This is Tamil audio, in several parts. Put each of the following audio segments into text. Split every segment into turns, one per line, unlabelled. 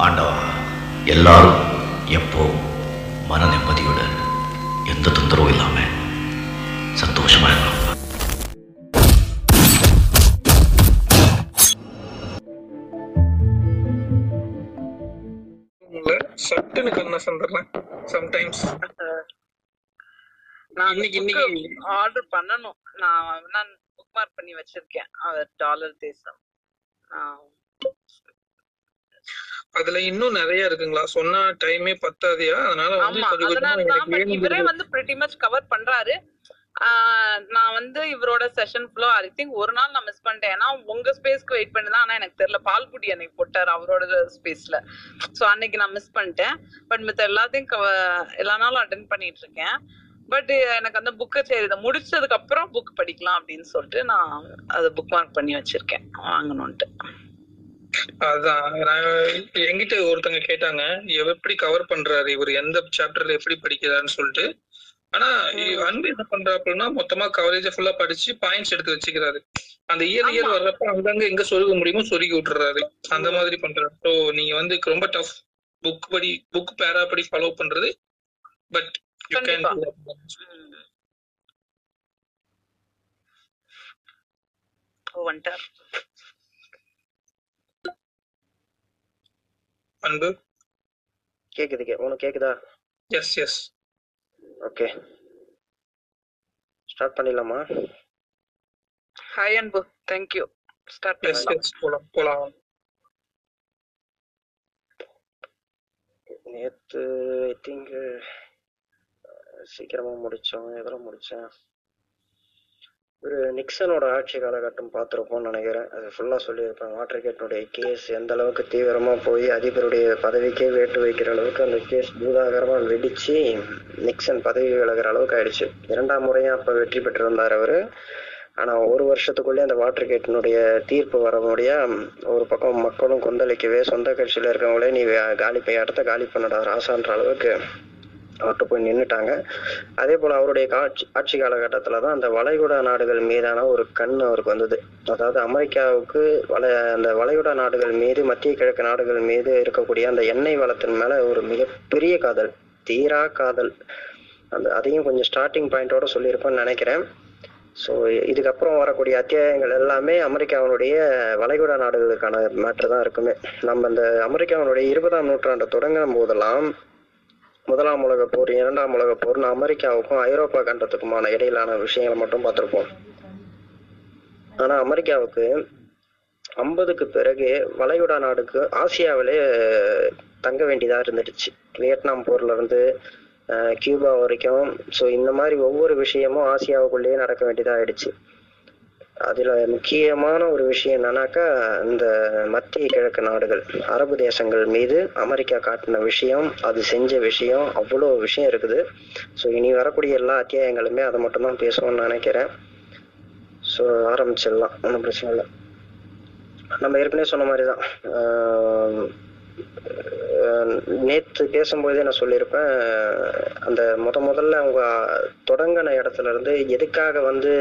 ஆண்டவா எல்லாரும் எப்போ மன நிம்மதியோட எந்த தொந்தரவும் இல்லாம சந்தோஷமா இருக்கணும்
சட்டுன்னு கண்ண சந்துடுறேன் சம்டைம்ஸ்
நான்
இன்னைக்கு-
இன்னைக்கு ஆர்டர் பண்ணணும். நான் நான் புக் மார்க் பண்ணி வச்சிருக்கேன். அவர் டாலர் தேசம் நான்
அதுல இன்னும் நிறைய இருக்குங்களா? சொன்ன டைமே பத்தாதியா? அதனால வந்து
இவரே வந்து pretty much கவர் பண்றாரு. நான் வந்து இவரோட செஷன் ஃபுல்லோ ஐ திங்க் ஒரு நாள் நான் மிஸ் பண்ணிட்டேன். ஏன்னா உங்க ஸ்பேஸ்க்கு வெயிட் பண்ணி தான் ஆனா எனக்கு தெரியல. பால்குடி அன்னைக்கு போட்டார் அவரோட ஸ்பேஸ்ல சோ அன்னைக்கு நான் மிஸ் பண்ணிட்டேன். பட் மித்த எல்லாத்தையும் எல்லா நாளும் அட்டென்ட் பண்ணிட்டு இருக்கேன். பட் எனக்கு அந்த புக்கை சரி இதை முடிச்சதுக்கு அப்புறம் புக் படிக்கலாம் அப்படின்னு சொல்லிட்டு நான் அதை புக் மார்க் பண்ணி வச்சிருக்கேன். வாங்கணும்ட்டு
அதான் நான் என்கிட்ட ஒருத்தங்க கேட்டாங்க எப்படி கவர் பண்றாரு இவர் எந்த சாப்டர்ல எப்படி படிக்கிறாருன்னு சொல்லிட்டு. ஆனா அன்பு என்ன பண்றாப்புன்னா மொத்தமா கவரேஜ் ஃபுல்லா படிச்சு பாயிண்ட்ஸ் எடுத்து வச்சுக்கிறாரு. அந்த இயர் இயர். வர்றப்ப அங்கங்க எங்க சொருக முடியுமோ சொருகி விட்டுறாரு. அந்த மாதிரி பண்றாரு. ஸோ நீங்க வந்து ரொம்ப டஃப் புக் படி புக் பேரா படி ஃபாலோ பண்றது பட் யூ கேன்
வந்துட்டார்
அன்பு?
கேக்குது கே உனக்கு கேக்குதா?
Yes yes
okay. ஸ்டார்ட் பண்ணிடலாமா?
Hi Anbu. Thank you
start
yes
yes போலாம் போலாம்.
நேத்து ஐ திங்க் சீக்கிரமா முடிச்சோம். எதில் முடிச்சேன்? ஒரு நிக்சனோட ஆட்சி காலகட்டம் பார்த்துருப்போம்னு நினைக்கிறேன். அது ஃபுல்லாக சொல்லியிருப்பேன் வாட்டர் கேட்னுடைய கேஸ் எந்த அளவுக்கு தீவிரமாக போய் அதிபருடைய பதவிக்கே வேட்டு வைக்கிற அளவுக்கு அந்த கேஸ் பூதாகரமாக வெடிச்சு நிக்சன் பதவி விலகிற அளவுக்கு ஆயிடுச்சு. இரண்டாம் முறையாக அப்போ வெற்றி பெற்றிருந்தார் அவர். ஆனால் ஒரு வருஷத்துக்குள்ளே அந்த வாட்டர் கேட்டினுடைய தீர்ப்பு வர முடிய ஒரு பக்கம் மக்களும் கொந்தளிக்கவே சொந்த கட்சியில் இருக்கவங்களே நீ காலி போய் இடத்த காலி பண்ணடா ராசான்ற அளவுக்கு அவர்கிட்ட போய் நின்றுட்டாங்க அதே போல் அவருடைய காட்சி ஆட்சி காலகட்டத்தில் தான் அந்த வளைகுடா நாடுகள் மீதான ஒரு கண் அவருக்கு வந்தது. அதாவது அமெரிக்காவுக்கு வள அந்த வளைகுடா நாடுகள் மீது மத்திய கிழக்கு நாடுகள் மீது இருக்கக்கூடிய அந்த எண்ணெய் வளத்தின் மேலே ஒரு மிகப்பெரிய காதல் தீரா காதல். அந்த அதையும் கொஞ்சம் ஸ்டார்டிங் பாயிண்டோட சொல்லியிருப்பேன்னு நினைக்கிறேன். ஸோ இதுக்கப்புறம் வரக்கூடிய அத்தியாயங்கள் எல்லாமே அமெரிக்காவினுடைய வளைகுடா நாடுகளுக்கான மேட்ரு தான் இருக்குமே. நம்ம இந்த அமெரிக்காவினுடைய இருபதாம் நூற்றாண்டு தொடங்கும் போதெல்லாம் முதலாம் உலக போர் இரண்டாம் உலக போர்னு அமெரிக்காவுக்கும் ஐரோப்பா கண்டத்துக்குமான இடையிலான விஷயங்களை மட்டும் பார்த்துருப்போம். ஆனா அமெரிக்காவுக்கு ஐம்பதுக்கு பிறகு வளைகுடா நாடுக்கு ஆசியாவிலே தங்க வேண்டியதா இருந்துடுச்சு. வியட்நாம் போர்ல இருந்து அஹ், கியூபா வரைக்கும். ஸோ இந்த மாதிரி ஒவ்வொரு விஷயமும் ஆசியாவுக்குள்ளேயே நடக்க வேண்டியதா ஆயிடுச்சு. அதுல முக்கியமான ஒரு விஷயம் என்னன்னாக்கா இந்த மத்திய கிழக்கு நாடுகள் அரபு தேசங்கள் மீது அமெரிக்கா காட்டின விஷயம் அது செஞ்ச விஷயம் அவ்வளோ விஷயம் இருக்குது. ஸோ இனி வரக்கூடிய எல்லா அத்தியாயங்களுமே அதை மட்டும்தான் பேசுவோம்னு நினைக்கிறேன். ஸோ ஆரம்பிச்சிடலாம். ஒன்றும் பிரச்சனை இல்லை. நம்ம ஏற்கனவே சொன்ன மாதிரி தான் நேற்று பேசும்போதே நான் சொல்லியிருப்பேன் அந்த முத முதல்ல அவங்க தொடங்கின இடத்துல இருந்து எதுக்காக வந்து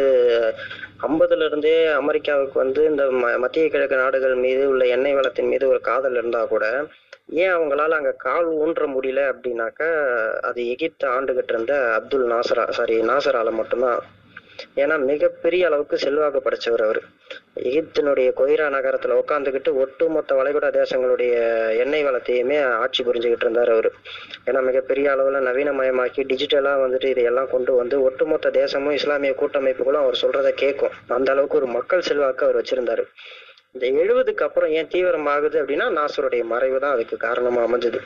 ஐம்பதுல இருந்தே அமெரிக்காவுக்கு வந்து இந்த ம- மத்திய கிழக்கு நாடுகள் மீது உள்ள எண்ணெய் வளத்தின் மீது ஒரு காதல் இருந்தா கூட ஏன் அவங்களால அங்க கால் ஊன்ற முடியல அப்படின்னாக்கா அது எகிப்து ஆண்டுகிட்டு இருந்த அப்துல் நாசரா சாரி நாசரால மட்டும்தான். ஏன்னா மிகப்பெரிய அளவுக்கு செல்வாக்கு படைச்சவர் அவர். எகிப்தினுடைய கொய்ரா நகரத்துல உட்காந்துக்கிட்டு ஒட்டுமொத்த வளைகுடா தேசங்களுடைய எண்ணெய் வளத்தையுமே ஆட்சி புரிஞ்சுக்கிட்டு இருந்தார் அவர். ஏன்னா மிகப்பெரிய அளவுல நவீனமயமாக்கி டிஜிட்டலா வந்துட்டு இதையெல்லாம் கொண்டு வந்து ஒட்டுமொத்த தேசமும் இஸ்லாமிய கூட்டமைப்புகளும் அவர் சொல்றதை கேட்கும் அந்த அளவுக்கு ஒரு மக்கள் செல்வாக்கு அவர் வச்சிருந்தாரு. இந்த எழுபதுக்கு அப்புறம் ஏன் தீவிரமாகுது அப்படின்னா நாசருடைய மறைவு தான் அதுக்கு காரணமா அமைஞ்சது.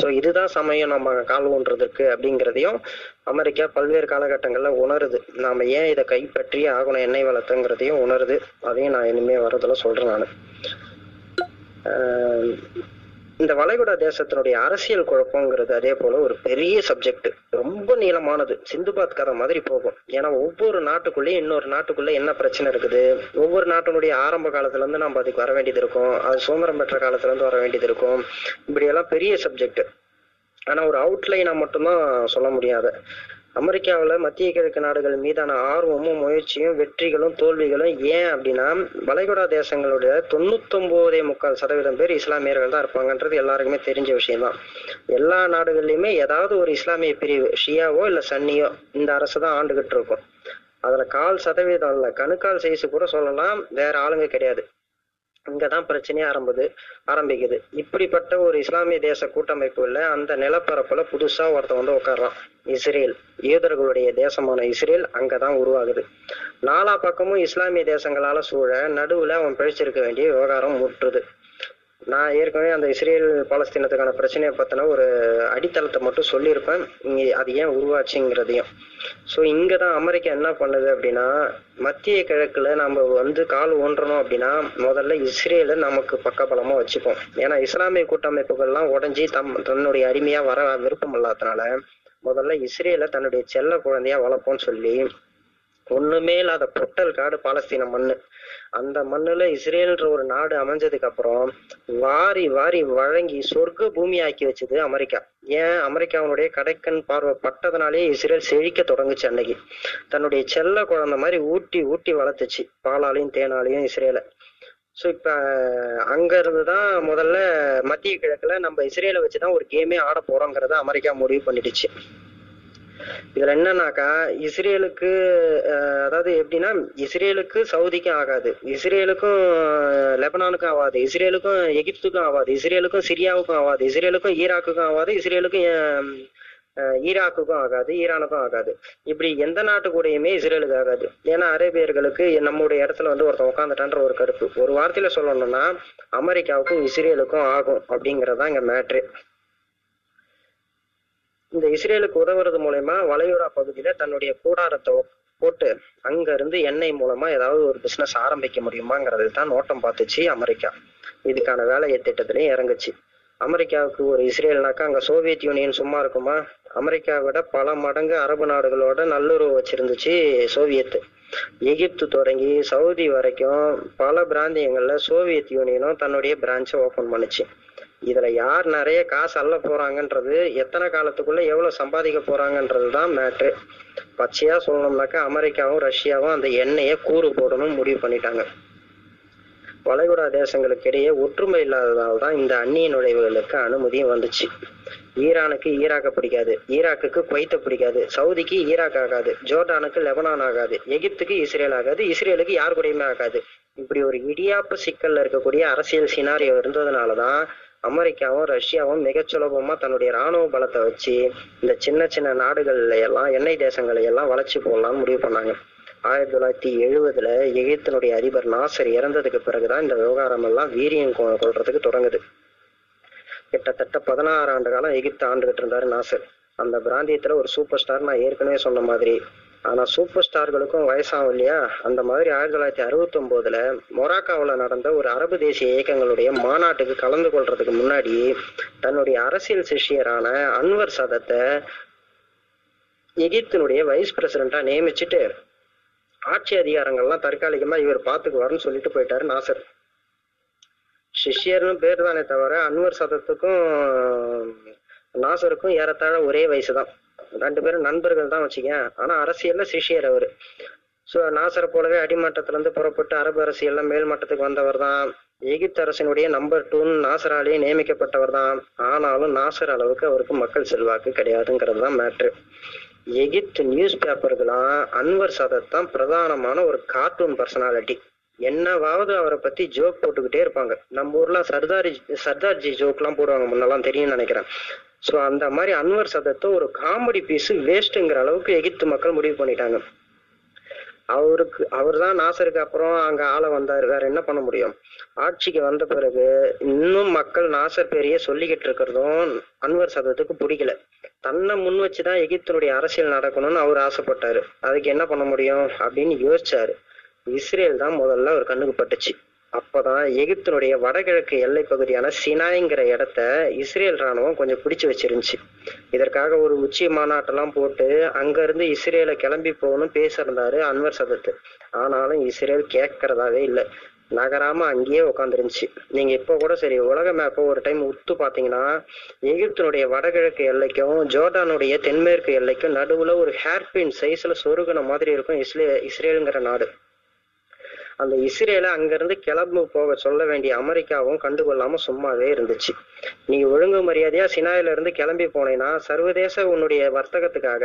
ஸோ இதுதான் சமயம் நம்ம கால் ஊன்றதுக்கு அப்படிங்கிறதையும் அமெரிக்கா பல்வேறு காலகட்டங்கள்ல உணருது. நாம ஏன் இதை கைப்பற்றி ஆகணும் எண்ணெய் வளர்த்துங்கிறதையும் உணருது. அதையும் நான் இனிமே வரதில் சொல்றேன் நான். இந்த வளைகுடா தேசத்தினுடைய அரசியல் குழப்பங்கிறது அதே போல ஒரு பெரிய சப்ஜெக்ட் ரொம்ப நீளமானது. சிந்துபாத் கதை மாதிரி போகும். ஏன்னா ஒவ்வொரு நாட்டுக்குள்ளேயும் இன்னொரு நாட்டுக்குள்ள என்ன பிரச்சனை இருக்குது? ஒவ்வொரு நாட்டினுடைய ஆரம்ப காலத்துல இருந்து நம்ம அதுக்கு வர வேண்டியது இருக்கும். அது சுதந்திரம் பெற்ற காலத்துல இருந்து வர வேண்டியது இருக்கும். இப்படி எல்லாம் பெரிய சப்ஜெக்ட் ஆனா ஒரு அவுட்லைனா மட்டும்தான் சொல்ல முடியாது. அமெரிக்காவில் மத்திய கிழக்கு நாடுகள் மீதான ஆர்வமும் முயற்சியும் வெற்றிகளும் தோல்விகளும் ஏன் அப்படின்னா வளைகுடா தேசங்களுடைய தொண்ணூத்தொம்போதே முக்கால் சதவீதம் பேர் இஸ்லாமியர்கள் தான் இருப்பாங்கன்றது எல்லாருக்குமே தெரிஞ்ச விஷயம்தான். எல்லா நாடுகள்லையுமே ஏதாவது ஒரு இஸ்லாமிய பிரிவு ஷியாவோ இல்லை சன்னியோ இந்த அரசு தான் ஆண்டுகிட்டு இருக்கும். அதுல கால் சதவீதம் இல்லை கணுக்கால் சைஸ் கூட சொல்லலாம் வேற ஆளுங்க கிடையாது. இங்கதான் பிரச்சனையே ஆரம்பது ஆரம்பிக்குது. இப்படிப்பட்ட ஒரு இஸ்லாமிய தேச கூட்டமைப்புல அந்த நிலப்பரப்புல புதுசா ஒருத்தன் வந்து உட்கார்றான் இஸ்ரேல் யூதர்களுடைய தேசமான இஸ்ரேல் அங்கதான் உருவாகுது. நாலா பக்கமும் இஸ்லாமிய தேசங்களால சூழ நடுவுல அவன் பிழைச்சிருக்க வேண்டிய விவகாரம் முற்றுது. நான் ஏற்கனவே அந்த இஸ்ரேல் பாலஸ்தீனத்துக்கான பிரச்சனையை பத்தின ஒரு அடித்தளத்தை மட்டும் சொல்லியிருப்பேன். இங்கே அது ஏன் உருவாச்சுங்கிறதையும். ஸோ இங்கே தான் அமெரிக்கா என்ன பண்ணுது அப்படின்னா மத்திய கிழக்கில் நம்ம வந்து கால் ஊன்றணும் அப்படின்னா முதல்ல இஸ்ரேலை நமக்கு பக்கபலமாக வச்சுப்போம். ஏன்னா இஸ்லாமிய கூட்டமைப்புகள்லாம் உடஞ்சி தம் தன்னுடைய அடிமையாக வர விருப்பம் இல்லாதனால முதல்ல இஸ்ரேலை தன்னுடைய செல்ல குழந்தையா வளர்ப்போம்னு சொல்லி ஒண்ணுமே இல்லாத பொட்டல் காடு பாலஸ்தீன மண்ணு. அந்த மண்ணுல இஸ்ரேல்ன்ற ஒரு நாடு அமைஞ்சதுக்கு அப்புறம் வாரி வாரி வழங்கி சொர்க்க பூமி ஆக்கி வச்சது அமெரிக்கா. ஏன்? அமெரிக்காவுடைய கடைக்கண் பார்வை பட்டதுனாலே இஸ்ரேல் செழிக்க தொடங்குச்சு அன்னைக்கு. தன்னுடைய செல்ல குழந்தை மாதிரி ஊட்டி ஊட்டி வளர்த்துச்சு. பாலாலையும் தேனாலையும் இஸ்ரேலை. ஸோ இப்போ அங்க தான் முதல்ல மத்திய கிழக்குல நம்ம இஸ்ரேலை வச்சு தான் ஒரு கேமே ஆட போறோங்கிறத அமெரிக்கா முடிவு பண்ணிடுச்சு. இதுல என்னன்னாக்கா இஸ்ரேலுக்கு அதாவது எப்படின்னா இஸ்ரேலுக்கு சவுதிக்கும் ஆகாது. இஸ்ரேலுக்கும் அஹ், லெபனானுக்கும் ஆகாது இஸ்ரேலுக்கும் எகிப்துக்கும் ஆகாது இஸ்ரேலுக்கும் சிரியாவுக்கும் ஆகாது இஸ்ரேலுக்கும் ஈராக்குக்கும் ஆகாது இஸ்ரேலுக்கும் அஹ், அஹ், ஈராக்குக்கும் ஆகாது. ஈரானுக்கும் ஆகாது. இப்படி எந்த நாட்டு கூடயுமே இஸ்ரேலுக்கு ஆகாது. ஏன்னா அரேபியர்களுக்கு நம்முடைய இடத்துல வந்து ஒருத்தன் உட்காந்துட்டான்ற ஒரு கருப்பு ஒரு வார்த்தையில சொல்லணும்னா அமெரிக்காவுக்கும் இஸ்ரேலுக்கும் ஆகும் அப்படிங்கறதுதான் இங்க மேட்ரு. இந்த இஸ்ரேலுக்கு உதவுறது மூலயமா வளைகுடா பகுதியில தன்னுடைய கூடாரத்தை போட்டு அங்க இருந்து எண்ணெய் மூலமா ஏதாவது ஒரு பிசினஸ் ஆரம்பிக்க முடியுமாங்கிறது தான் நோட்டம் பார்த்துச்சு அமெரிக்கா. இதுக்கான வேலையை திட்டத்திலையும் இறங்குச்சு. அமெரிக்காவுக்கு ஒரு இஸ்ரேல்னாக்கா அங்க சோவியத் யூனியன் சும்மா இருக்குமா? அமெரிக்காவை விட பல மடங்கு அரபு நாடுகளோட நல்லுறவு வச்சிருந்துச்சு சோவியத் எகிப்து தொடங்கி சவுதி வரைக்கும் பல பிராந்தியங்கள்ல சோவியத் யூனியனும் தன்னுடைய பிரான்ச்சை ஓபன் பண்ணுச்சு. இதுல யார் நிறைய காசு அள்ள போறாங்கன்றது எத்தனை காலத்துக்குள்ள எவ்வளவு சம்பாதிக்க போறாங்கன்றது தான் மேட்ரு பச்சையா சொல்லணும்னாக்கா அமெரிக்காவும் ரஷ்யாவும் அந்த எண்ணெயை கூறு போடணும் முடிவு பண்ணிட்டாங்க. வளைகுடா தேசங்களுக்கு இடையே ஒற்றுமை இல்லாததால் தான் இந்த அந்நிய நுழைவுகளுக்கு அனுமதியும் வந்துச்சு. ஈரானுக்கு ஈராக்க பிடிக்காது ஈராக்குக்கு குவைத்த பிடிக்காது சவுதிக்கு ஈராக் ஆகாது ஜோர்டானுக்கு லெபனான் ஆகாது எகிப்துக்கு இஸ்ரேல் ஆகாது இஸ்ரேலுக்கு யார் கூடயுமே ஆகாது. இப்படி ஒரு இடியாப்பு சிக்கல்ல இருக்கக்கூடிய அரசியல் சினாரியோ இருந்ததுனாலதான் அமெரிக்காவும் ரஷ்யாவும் மிக சுலபமா தன்னுடைய ராணுவ பலத்தை வச்சு இந்த சின்ன சின்ன நாடுகள்ல எல்லாம் எண்ணெய் தேசங்களை எல்லாம் வளர்ச்சி போடலாம்னு முடிவு பண்ணாங்க. ஆயிரத்தி தொள்ளாயிரத்தி எழுபதுல எகிப்தினுடைய அதிபர் நாசர் இறந்ததுக்கு பிறகுதான் இந்த விவகாரம் எல்லாம் வீரியம் கொள்றதுக்கு தொடங்குது. கிட்டத்தட்ட பதினாறு ஆண்டு காலம் எகிப்து ஆண்டுகிட்டு இருந்தாரு நாசர். அந்த பிராந்தியத்துல ஒரு சூப்பர் ஸ்டார் நான் ஏற்கனவே சொன்ன மாதிரி. ஆனா சூப்பர் ஸ்டார்களுக்கும் வயசாகும் இல்லையா? அந்த மாதிரி ஆயிரத்தி தொள்ளாயிரத்தி அறுபத்தி ஒன்பதுல மொராக்காவில் நடந்த ஒரு அரபு தேசிய இயக்கங்களுடைய மாநாட்டுக்கு கலந்து கொள்றதுக்கு முன்னாடி தன்னுடைய அரசியல் சிஷ்யரான அன்வர் சதத்தை எகிப்தினுடைய வைஸ் பிரசிடண்டா நியமிச்சுட்டு ஆட்சி அதிகாரங்கள்லாம் தற்காலிகமா இவர் பாத்துக்குவாருன்னு சொல்லிட்டு போயிட்டாரு நாசர். சிஷ்யர்னு பேர் தானே தவிர அன்வர் சதத்துக்கும் நாசருக்கும் ஏறத்தாழ ஒரே வயசுதான். ரெண்டு பேரும் நண்பர்கள் தான் வச்சுக்கேன் ஆனா அரசியல்ல சிஷ்யர் அவரு. ஸோ நாசரை போலவே அடிமட்டத்துல இருந்து புறப்பட்டு அரபு அரசியல்ல மேல் மட்டத்துக்கு வந்தவர் தான். எகிப்து அரசினுடைய நம்பர் டூன்னு நாசராலேயே நியமிக்கப்பட்டவர் தான். ஆனாலும் நாசர் அளவுக்கு அவருக்கு மக்கள் செல்வாக்கு கிடையாதுங்கிறது தான் மேட்ரு எகிப்து நியூஸ் பேப்பர்களாம் அன்வர் சதத் தான் பிரதானமான ஒரு கார்ட்டூன் பர்சனாலிட்டி என்னவாவது அவரை பத்தி ஜோக் போட்டுக்கிட்டே இருப்பாங்க. நம்ம ஊர்ல சர்தாரி சர்தார்ஜி ஜோக் எல்லாம் போடுவாங்க முன்னெல்லாம் தெரியும்னு நினைக்கிறேன். ஸோ அந்த மாதிரி அன்வர் சதத்தை ஒரு காமெடி பீஸ் வேஸ்ட்டுங்கிற அளவுக்கு எகிப்து மக்கள் முடிவு பண்ணிட்டாங்க. அவருக்கு அவர் தான் நாசருக்கு அப்புறம் அங்க ஆள வந்தார். வேற என்ன பண்ண முடியும்? ஆட்சிக்கு வந்த பிறகு இன்னும் மக்கள் நாசர் பேரையே சொல்லிக்கிட்டு இருக்கிறதும் அன்வர் சதத்துக்கு பிடிக்கல. தன்னை முன் வச்சுதான் எகிப்தனுடைய அரசியல் நடக்கணும்னு அவர் ஆசைப்பட்டாரு. அதுக்கு என்ன பண்ண முடியும்? அப்படின்னு யோசிச்சாரு. இஸ்ரேல் தான் முதல்ல அவர் கண்ணுக்கு பட்டுச்சு. அப்பதான் எகிப்தினுடைய வடகிழக்கு எல்லை பகுதியான சினாய்ங்கிற இடத்த இஸ்ரேல் ராணுவம் கொஞ்சம் பிடிச்சு வச்சிருந்துச்சு. இதற்காக ஒரு உச்சி மாநாட்டெல்லாம் போட்டு அங்க இருந்து இஸ்ரேலை கிளம்பி போகணும் பேசியிருந்தாரு அன்வர் சதத்து ஆனாலும் இஸ்ரேல் கேட்கறதாவே இல்லை. நகராம அங்கேயே உட்காந்துருந்துச்சு நீங்க இப்போ கூட சரி உலக மேப்பை ஒரு டைம் உத்து பாத்தீங்கன்னா எகிப்தினுடைய வடகிழக்கு எல்லைக்கும் ஜோர்டானுடைய தென்மேற்கு எல்லைக்கும் நடுவுல ஒரு ஹேர்பின் சைஸ்ல சொருகுன மாதிரி இருக்கும் இஸ்ரே இஸ்ரேலுங்கிற நாடு. அந்த இஸ்ரேலை அங்கிருந்து கிளம்பு போக சொல்ல வேண்டிய அமெரிக்காவும் கண்டுகொள்ளாம சும்மாவே இருந்துச்சு. நீ ஒழுங்கு மரியாதையா சினாயில இருந்து கிளம்பி போனேன்னா சர்வதேச உன்னுடைய வர்த்தகத்துக்காக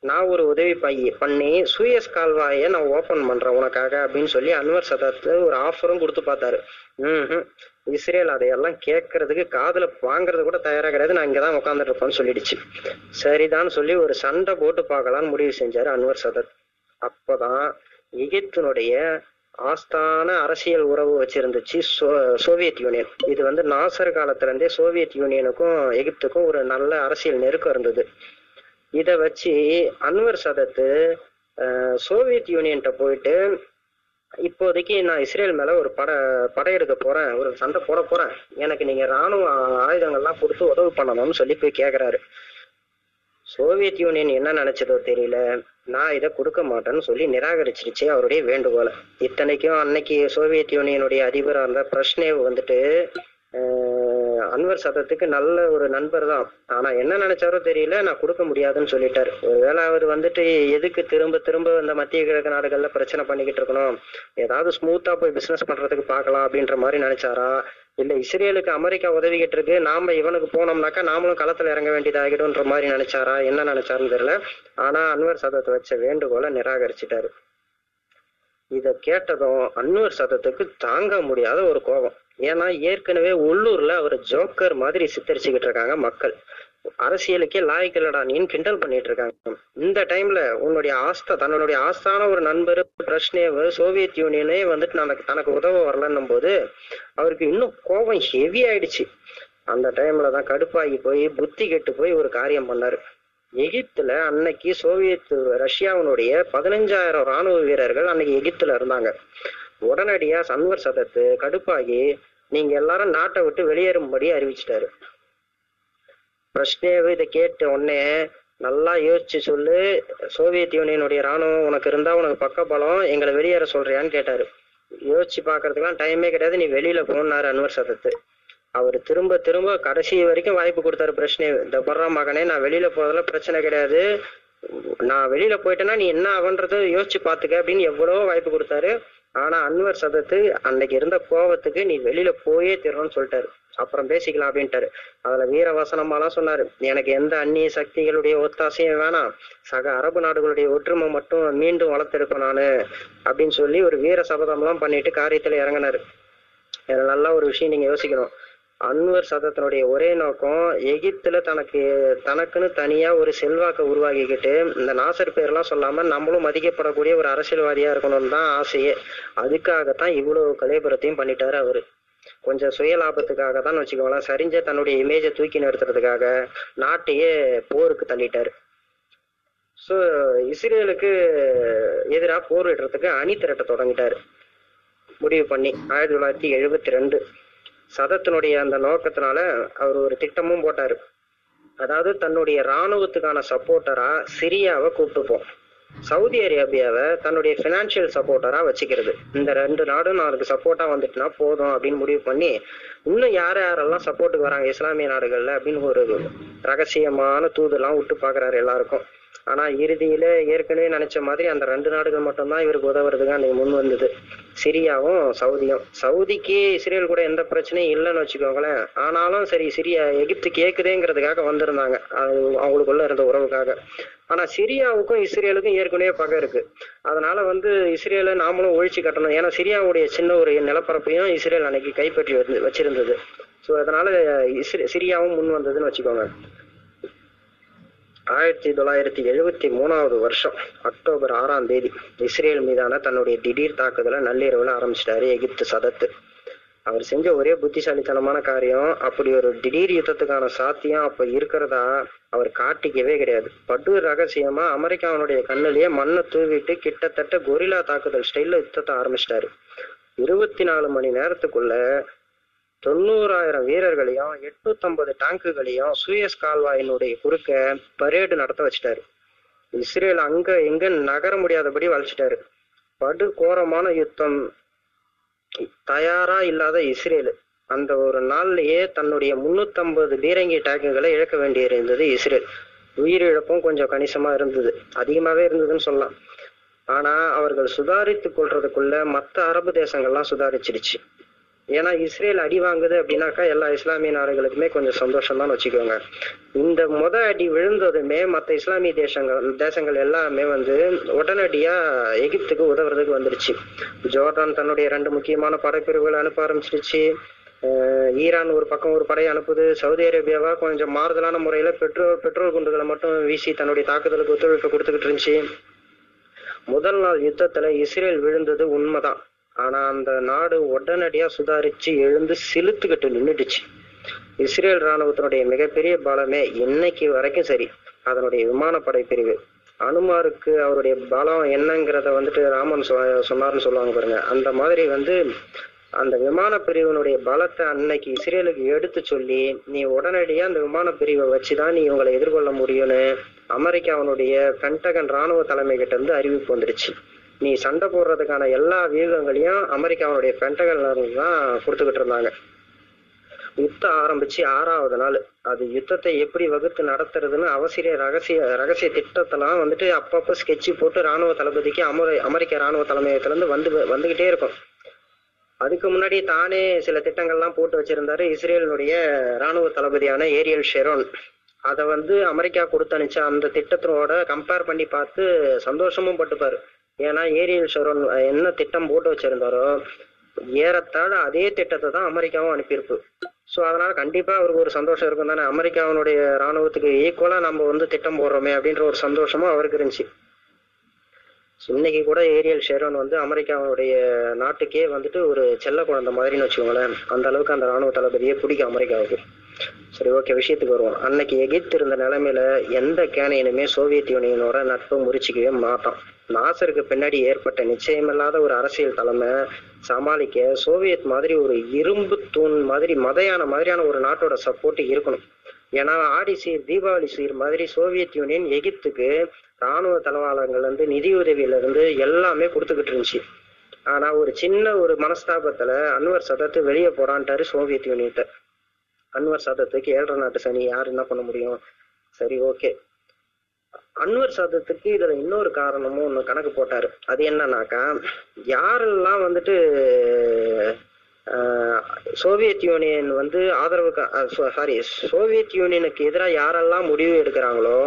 நான் ஒரு உதவி பைய பண்ணி சூயஸ் கால்வாயை நான் ஓபன் பண்றேன் உனக்காக அப்படின்னு சொல்லி அன்வர் சதத்து ஒரு ஆஃபரும் கொடுத்து பார்த்தாரு. ம் இஸ்ரேல் அதையெல்லாம் கேட்கறதுக்கு காதுல வாங்குறது கூட தயாரா கிடையாது. நான் இங்கதான் உட்காந்துட்டு இருப்பேன்னு சொல்லிடுச்சு. சரிதான் சொல்லி ஒரு சண்டை போட்டு பார்க்கலாம்னு முடிவு செஞ்சாரு அன்வர் சதத். அப்பதான் எகிப்தினுடைய ஆஸ்தான அரசியல் உறவு வச்சிருந்துச்சு சோ சோவியத் யூனியன். இது வந்து நாசர் காலத்துல இருந்தே சோவியத் யூனியனுக்கும் எகிப்துக்கும் ஒரு நல்ல அரசியல் நெருக்கம் இருந்தது. இதை வச்சு அன்வர் சதத்து சோவியத் யூனியன்ட்ட போயிட்டு இப்போதைக்கு நான் இஸ்ரேல் மேல ஒரு பட படையெடுக்க போறேன் ஒரு சண்டை போட போறேன். எனக்கு நீங்க ராணுவ ஆயுதங்கள்லாம் கொடுத்து உதவி பண்ணணும்னு சொல்லி போய் கேக்குறாரு. சோவியத் யூனியன் என்ன நினைச்சதோ தெரியல. நான் இதை கொடுக்க மாட்டேன்னு சொல்லி நிராகரிச்சிருச்சு அவருடைய வேண்டுகோளை. இத்தனைக்கும் அன்னைக்கு சோவியத் யூனியனுடைய அதிபராக இருந்த பிரஷ்னேவ் வந்துட்டு அன்வர் சதத்துக்கு நல்ல ஒரு நண்பர் தான். ஆனா என்ன நினைச்சாரோ தெரியல நான் கொடுக்க முடியாதுன்னு சொல்லிட்டாரு. ஒருவேளை அவர் வந்துட்டு எதுக்கு திரும்ப திரும்ப இந்த மத்திய கிழக்கு நாடுகள்ல பிரச்சனை பண்ணிக்கிட்டு இருக்கணும்? ஏதாவது ஸ்மூத்தா போய் பிசினஸ் பண்றதுக்கு பார்க்கலாம் அப்படின்ற மாதிரி நினைச்சாரா? இல்ல இஸ்ரேலுக்கு அமெரிக்கா உதவிக்கிட்டு இருக்கு நாம இவனுக்கு போனோம்னாக்கா நாமளும் களத்துல இறங்க வேண்டியதாகிடும்ன்ற மாதிரி நினைச்சாரா? என்ன நினைச்சாருன்னு தெரியல. ஆனா அன்வர் சதத்தை வச்ச வேண்டுகோளை நிராகரிச்சிட்டாரு. இத கேட்டதும் அன்வர் சதத்துக்கு தாங்க முடியாத ஒரு கோபம். ஏன்னா ஏற்கனவே உள்ளூர்ல அவர் ஜோக்கர் மாதிரி சித்தரிச்சுக்கிட்டு இருக்காங்க மக்கள். அரசியலுக்கே லாய்க்கலடா நீன்னு கிண்டல் பண்ணிட்டு இருக்காங்க. இந்த டைம்ல உன்னுடைய ஆஸ்தா தன்னுடைய ஆஸ்தான ஒரு நண்பர் பிரஷ்னேவ் சோவியத் யூனியனே வந்துட்டு நமக்கு தனக்கு உதவ வரலன்னும் போது அவருக்கு இன்னும் கோபம் ஹெவி ஆயிடுச்சு. அந்த டைம்ல தான் கடுப்பாகி போய் புத்தி கெட்டு போய் ஒரு காரியம் பண்ணாரு. எகிப்துல அன்னைக்கு சோவியத் ரஷ்யாவினுடைய பதினஞ்சாயிரம் ராணுவ வீரர்கள் அன்னைக்கு எகிப்துல இருந்தாங்க. உடனடியா சன்வர் சதத்து கடுப்பாகி நீங்க எல்லாரும் நாட்டை விட்டு வெளியேறும்படி அறிவிச்சிட்டாரு. பிரஷ்னேவு இதை கேட்ட உடனே நல்லா யோசிச்சு சொல்லு சோவியத் யூனியனுடைய ராணுவம் உனக்கு இருந்தா உனக்கு பக்க பலம் எங்களை வெளியேற சொல்றியான்னு கேட்டாரு. யோசிச்சு பாக்குறதுக்கெல்லாம் டைமே கிடையாது நீ வெளியில போனாரு அன்வர் சதத்து. அவர் திரும்ப திரும்ப கடைசி வரைக்கும் வாய்ப்பு கொடுத்தாரு பிரச்சனை இந்த பர்றா மகனே நான் வெளியில போறதுல பிரச்சனை கிடையாது. நான் வெளியில போயிட்டேன்னா நீ என்ன ஆவன்றத யோசிச்சு பாத்துக்க அப்படின்னு எவ்வளவோ வாய்ப்பு கொடுத்தாரு. ஆனா அன்வர் சதத்து அன்னைக்கு இருந்த கோவத்துக்கு நீ வெளியில போயே தீரணும்னு சொல்லிட்டாரு. அப்புறம் பேசிக்கலாம் அப்படின்ட்டாரு. அதுல வீரவசனமாலாம் சொன்னாரு. எனக்கு எந்த அந்நிய சக்திகளுடைய ஒத்தாசையும் வேணாம். சக அரபு நாடுகளுடைய ஒற்றுமை மட்டும் மீண்டும் வளர்த்திருக்கோம் நானு அப்படின்னு சொல்லி ஒரு வீர சபதம்லாம் பண்ணிட்டு காரியத்துல இறங்கினாரு. இதுல நல்ல ஒரு விஷயம் நீங்க யோசிக்கணும். அன்வர் சதத்தினுடைய ஒரே நோக்கம் எகிப்துல தனக்கு தனக்குன்னு தனியா ஒரு செல்வாக்கை உருவாக்கிக்கிட்டு இந்த நாசர் பேர்லாம் சொல்லாம நம்மளும் மதிக்கப்படக்கூடிய ஒரு அரசியல்வாதியா இருக்கணும்னு தான் ஆசையே. அதுக்காகத்தான் இவ்வளவு கலைபுரத்தையும் பண்ணிட்டாரு அவரு. கொஞ்சம் சுய லாபத்துக்காக தான் வச்சுக்கோங்களேன். சரிஞ்ச தன்னுடைய இமேஜை தூக்கி நிறுத்துறதுக்காக நாட்டையே போருக்கு தள்ளிட்டாரு. ஸோ இஸ்ரேலுக்கு எதிராக போரிடுறதுக்கு அணி திரட்ட தொடங்கிட்டாரு. முடிவு பண்ணி ஆயிரத்தி தொள்ளாயிரத்தி எழுபத்தி ரெண்டு. சதத்தினுடைய அந்த நோக்கத்தினால அவர் ஒரு திட்டமும் போட்டார். அதாவது தன்னுடைய இராணுவத்துக்கான சப்போர்ட்டரா சிரியாவை கூப்பிட்டுப்போம். சவுதி அரேபியாவை தன்னுடைய பினான்சியல் சப்போர்ட்டரா வச்சுக்கிறது. இந்த ரெண்டு நாடும் நாளுக்கு சப்போர்ட்டா வந்துட்டுனா போதும் அப்படின்னு முடிவு பண்ணி இன்னும் யார் யாரெல்லாம் சப்போர்ட்டுக்கு வராங்க இஸ்லாமிய நாடுகள்ல அப்படின்னு ஒரு ரகசியமான தூதெல்லாம் விட்டு பாக்குறாரு எல்லாருக்கும். ஆனா இறுதியில ஏற்கனவே நினைச்ச மாதிரி அந்த ரெண்டு நாடுகள் மட்டும்தான் இவருக்கு உதவுறதுக்கு அன்னைக்கு முன் வந்தது. சிரியாவும் சவுதியும். சவுதிக்கு இஸ்ரேல் கூட எந்த பிரச்சனையும் இல்லைன்னு வச்சுக்கோங்களேன். ஆனாலும் சரி சிரியா எகிப்து கேக்குதேங்கிறதுக்காக வந்திருந்தாங்க. அது அவங்களுக்குள்ள இருந்த உறவுக்காக. ஆனா சிரியாவுக்கும் இஸ்ரேலுக்கும் ஏற்கனவே பகை இருக்கு. அதனால வந்து இஸ்ரேலை நாமளும் ஒழிச்சு கட்டணும். ஏன்னா சிரியாவுடைய சின்ன ஒரு நிலப்பரப்பையும் இஸ்ரேல் அன்னைக்கு கைப்பற்றி வந்து வச்சிருந்தது. ஸோ அதனால இஸ்ரே சிரியாவும் முன் வந்ததுன்னு வச்சுக்கோங்க. ஆயிரத்தி தொள்ளாயிரத்தி எழுபத்தி மூணாவது வருஷம் அக்டோபர் ஆறாம் தேதி இஸ்ரேல் மீதான தன்னுடைய திடீர் தாக்குதலை நள்ளிரவில் ஆரம்பிச்சிட்டாரு எகிப்து சதத்து. அவர் செஞ்ச ஒரே புத்திசாலித்தனமான காரியம் அப்படி ஒரு திடீர் யுத்தத்துக்கான சாத்தியம் அப்ப இருக்கிறதா அவர் காட்டிக்கவே கிடையாது. படு ரகசியமா அமெரிக்காவுடைய கண்ணிலேயே மண்ணை தூவிட்டு கிட்டத்தட்ட கொரில்லா தாக்குதல் ஸ்டைல்ல யுத்தத்தை ஆரம்பிச்சிட்டாரு. இருபத்தி நாலு மணி நேரத்துக்குள்ள தொண்ணூறாயிரம் வீரர்களையும் எட்நூத்தம்பது டேங்குகளையும் சூயஸ் கால்வாயினுடைய குறுக்க பரேடு நடத்த வச்சிட்டாரு. இஸ்ரேல் அங்க எங்க நகர முடியாதபடி வளைச்சிட்டாரு. படு கோரமான யுத்தம். தயாரா இல்லாத இஸ்ரேல். அந்த ஒரு நாள்லயே தன்னுடைய முன்னூத்தம்பது பீரங்கி டேங்குகளை இழக்க வேண்டியிருந்தது இஸ்ரேல். உயிரிழப்பும் கொஞ்சம் கணிசமா இருந்தது. அதிகமாவே இருந்ததுன்னு சொல்லலாம். ஆனா அவர்கள் சுதாரித்து கொள்றதுக்குள்ள மற்ற அரபு தேசங்கள்லாம் சுதாரிச்சிடுச்சு. ஏன்னா இஸ்ரேல் அடி வாங்குது அப்படின்னாக்கா எல்லா இஸ்லாமிய நாடுகளுக்குமே கொஞ்சம் சந்தோஷம் தான் வச்சுக்கோங்க. இந்த முத அடி விழுந்ததுமே மற்ற இஸ்லாமிய தேசங்கள் தேசங்கள் எல்லாமே வந்து உடனடியா எகிப்துக்கு உதவுறதுக்கு வந்துருச்சு. ஜோர்டான் தன்னுடைய ரெண்டு முக்கியமான படைப்பிரிவுகளை அனுப்ப ஆரம்பிச்சிருச்சு. ஈரான் ஒரு பக்கம் ஒரு படையை அனுப்புது. சவுதி அரேபியாவா கொஞ்சம் மாறுதலான முறையில பெட்ரோல் பெட்ரோல் குண்டுகளை மட்டும் வீசி தன்னுடைய தாக்குதலுக்கு ஒத்துழைப்பு கொடுத்துக்கிட்டு இருந்துச்சு. முதல் நாள் யுத்தத்துல இஸ்ரேல் விழுந்தது உண்மைதான். ஆனா அந்த நாடு உடனடியா சுதாரிச்சு எழுந்து சிலுத்துக்கிட்டு நின்றுடுச்சு இஸ்ரேல் ராணுவத்தினுடைய மிகப்பெரிய பலமே இன்னைக்கு வரைக்கும் சரி அதனுடைய விமானப்படை பிரிவு. அனுமாருக்கு அவருடைய பலம் என்னங்கிறத வந்துட்டு ராமன் சொன்னார்னு சொல்லுவாங்க பாருங்க. அந்த மாதிரி வந்து அந்த விமான பிரிவினுடைய பலத்தை அன்னைக்கு இஸ்ரேலுக்கு எடுத்து சொல்லி நீ உடனடியா அந்த விமான பிரிவை வச்சுதான் நீ இவங்களை எதிர்கொள்ள முடியும்னு அமெரிக்காவினுடைய பென்டகன் ராணுவ தலைமை கிட்ட இருந்து அறிவிப்பு வந்துருச்சு நீ சண்டை போடுறதுக்கான எல்லா வியூகங்களையும் அமெரிக்காவுடைய பென்டகன்ல இருந்து தான் கொடுத்துக்கிட்டு இருந்தாங்க. யுத்தம் ஆரம்பிச்சு ஆறாவது நாள். அது யுத்தத்தை எப்படி வகுத்து நடத்துறதுன்னு அவசிய ரகசிய ரகசிய திட்டத்தெல்லாம் வந்துட்டு அப்பப்போ ஸ்கெட்சு போட்டு ராணுவ தளபதிக்கு அமர அமெரிக்க ராணுவ தலைமையத்துல இருந்து வந்து வந்துகிட்டே இருக்கும். அதுக்கு முன்னாடி தானே சில திட்டங்கள்லாம் போட்டு வச்சிருந்தாரு இஸ்ரேலினுடைய ராணுவ தளபதியான ஏரியல் ஷெரோன். அதை வந்து அமெரிக்கா கொடுத்து அனுப்பிச்ச அந்த திட்டத்தோட கம்பேர் பண்ணி பார்த்து சந்தோஷமும் பட்டுப்பாரு. ஏன்னா ஏரியல் ஷெரோன் என்ன திட்டம் போட்டு வச்சிருந்தாரோ ஏறத்தாழ அதே திட்டத்தை தான் அமெரிக்காவும் அனுப்பியிருக்கு. ஸோ அதனால கண்டிப்பா அவருக்கு ஒரு சந்தோஷம் இருக்கும் தானே. அமெரிக்காவினுடைய ராணுவத்துக்கு ஈக்குவலா நம்ம வந்து திட்டம் போடுறோமே அப்படின்ற ஒரு சந்தோஷமும் அவருக்கு இருந்துச்சு. இன்னைக்கு கூட ஏரியல் ஷெரோன் வந்து அமெரிக்காவுடைய நாட்டுக்கே வந்துட்டு ஒரு செல்ல குழந்தை மாதிரின்னு வச்சுக்கோங்களேன். அந்த அளவுக்கு அந்த ராணுவ தளபதியே பிடிக்கும் அமெரிக்காவுக்கு. சரி ஓகே விஷயத்துக்கு வருவோம். அன்னைக்கு எகிப்து இருந்த நிலைமையில எந்த கேனையனுமே சோவியத் யூனியனோட நட்பு முறிச்சிக்கவே மாட்டான். நாசருக்கு பின்னாடி ஏற்பட்ட நிச்சயமில்லாத ஒரு அரசியல் தலைமை சமாளிக்க சோவியத் மாதிரி ஒரு இரும்பு தூண் மாதிரி மதையான மாதிரியான ஒரு நாட்டோட சப்போர்ட் இருக்கணும். ஏன்னா ஆடி சீர் தீபாவளி சீர் மாதிரி சோவியத் யூனியன் எகிப்துக்கு ராணுவ தளவாளங்கள் வந்து நிதியுதவியில இருந்து எல்லாமே கொடுத்துக்கிட்டு இருந்துச்சு. ஆனா ஒரு சின்ன ஒரு மனஸ்தாபத்துல அன்வர் சதத்து வெளியே போறான்ட்டாரு சோவியத் யூனியத்தை அன்வர் சதத்துக்கு ஏழரை நாட்டு சனி யார் என்ன பண்ண முடியும்? சரி ஓகே அன்வர் சாதத்துக்கு இதுல இன்னொரு காரணமும் ஒன்று கணக்கு போட்டாரு. அது என்னன்னாக்கா யாரெல்லாம் வந்துட்டு சோவியத் யூனியன் வந்து ஆதரவு சாரி சோவியத் யூனியனுக்கு எதிராக யாரெல்லாம் முடிவு எடுக்கிறாங்களோ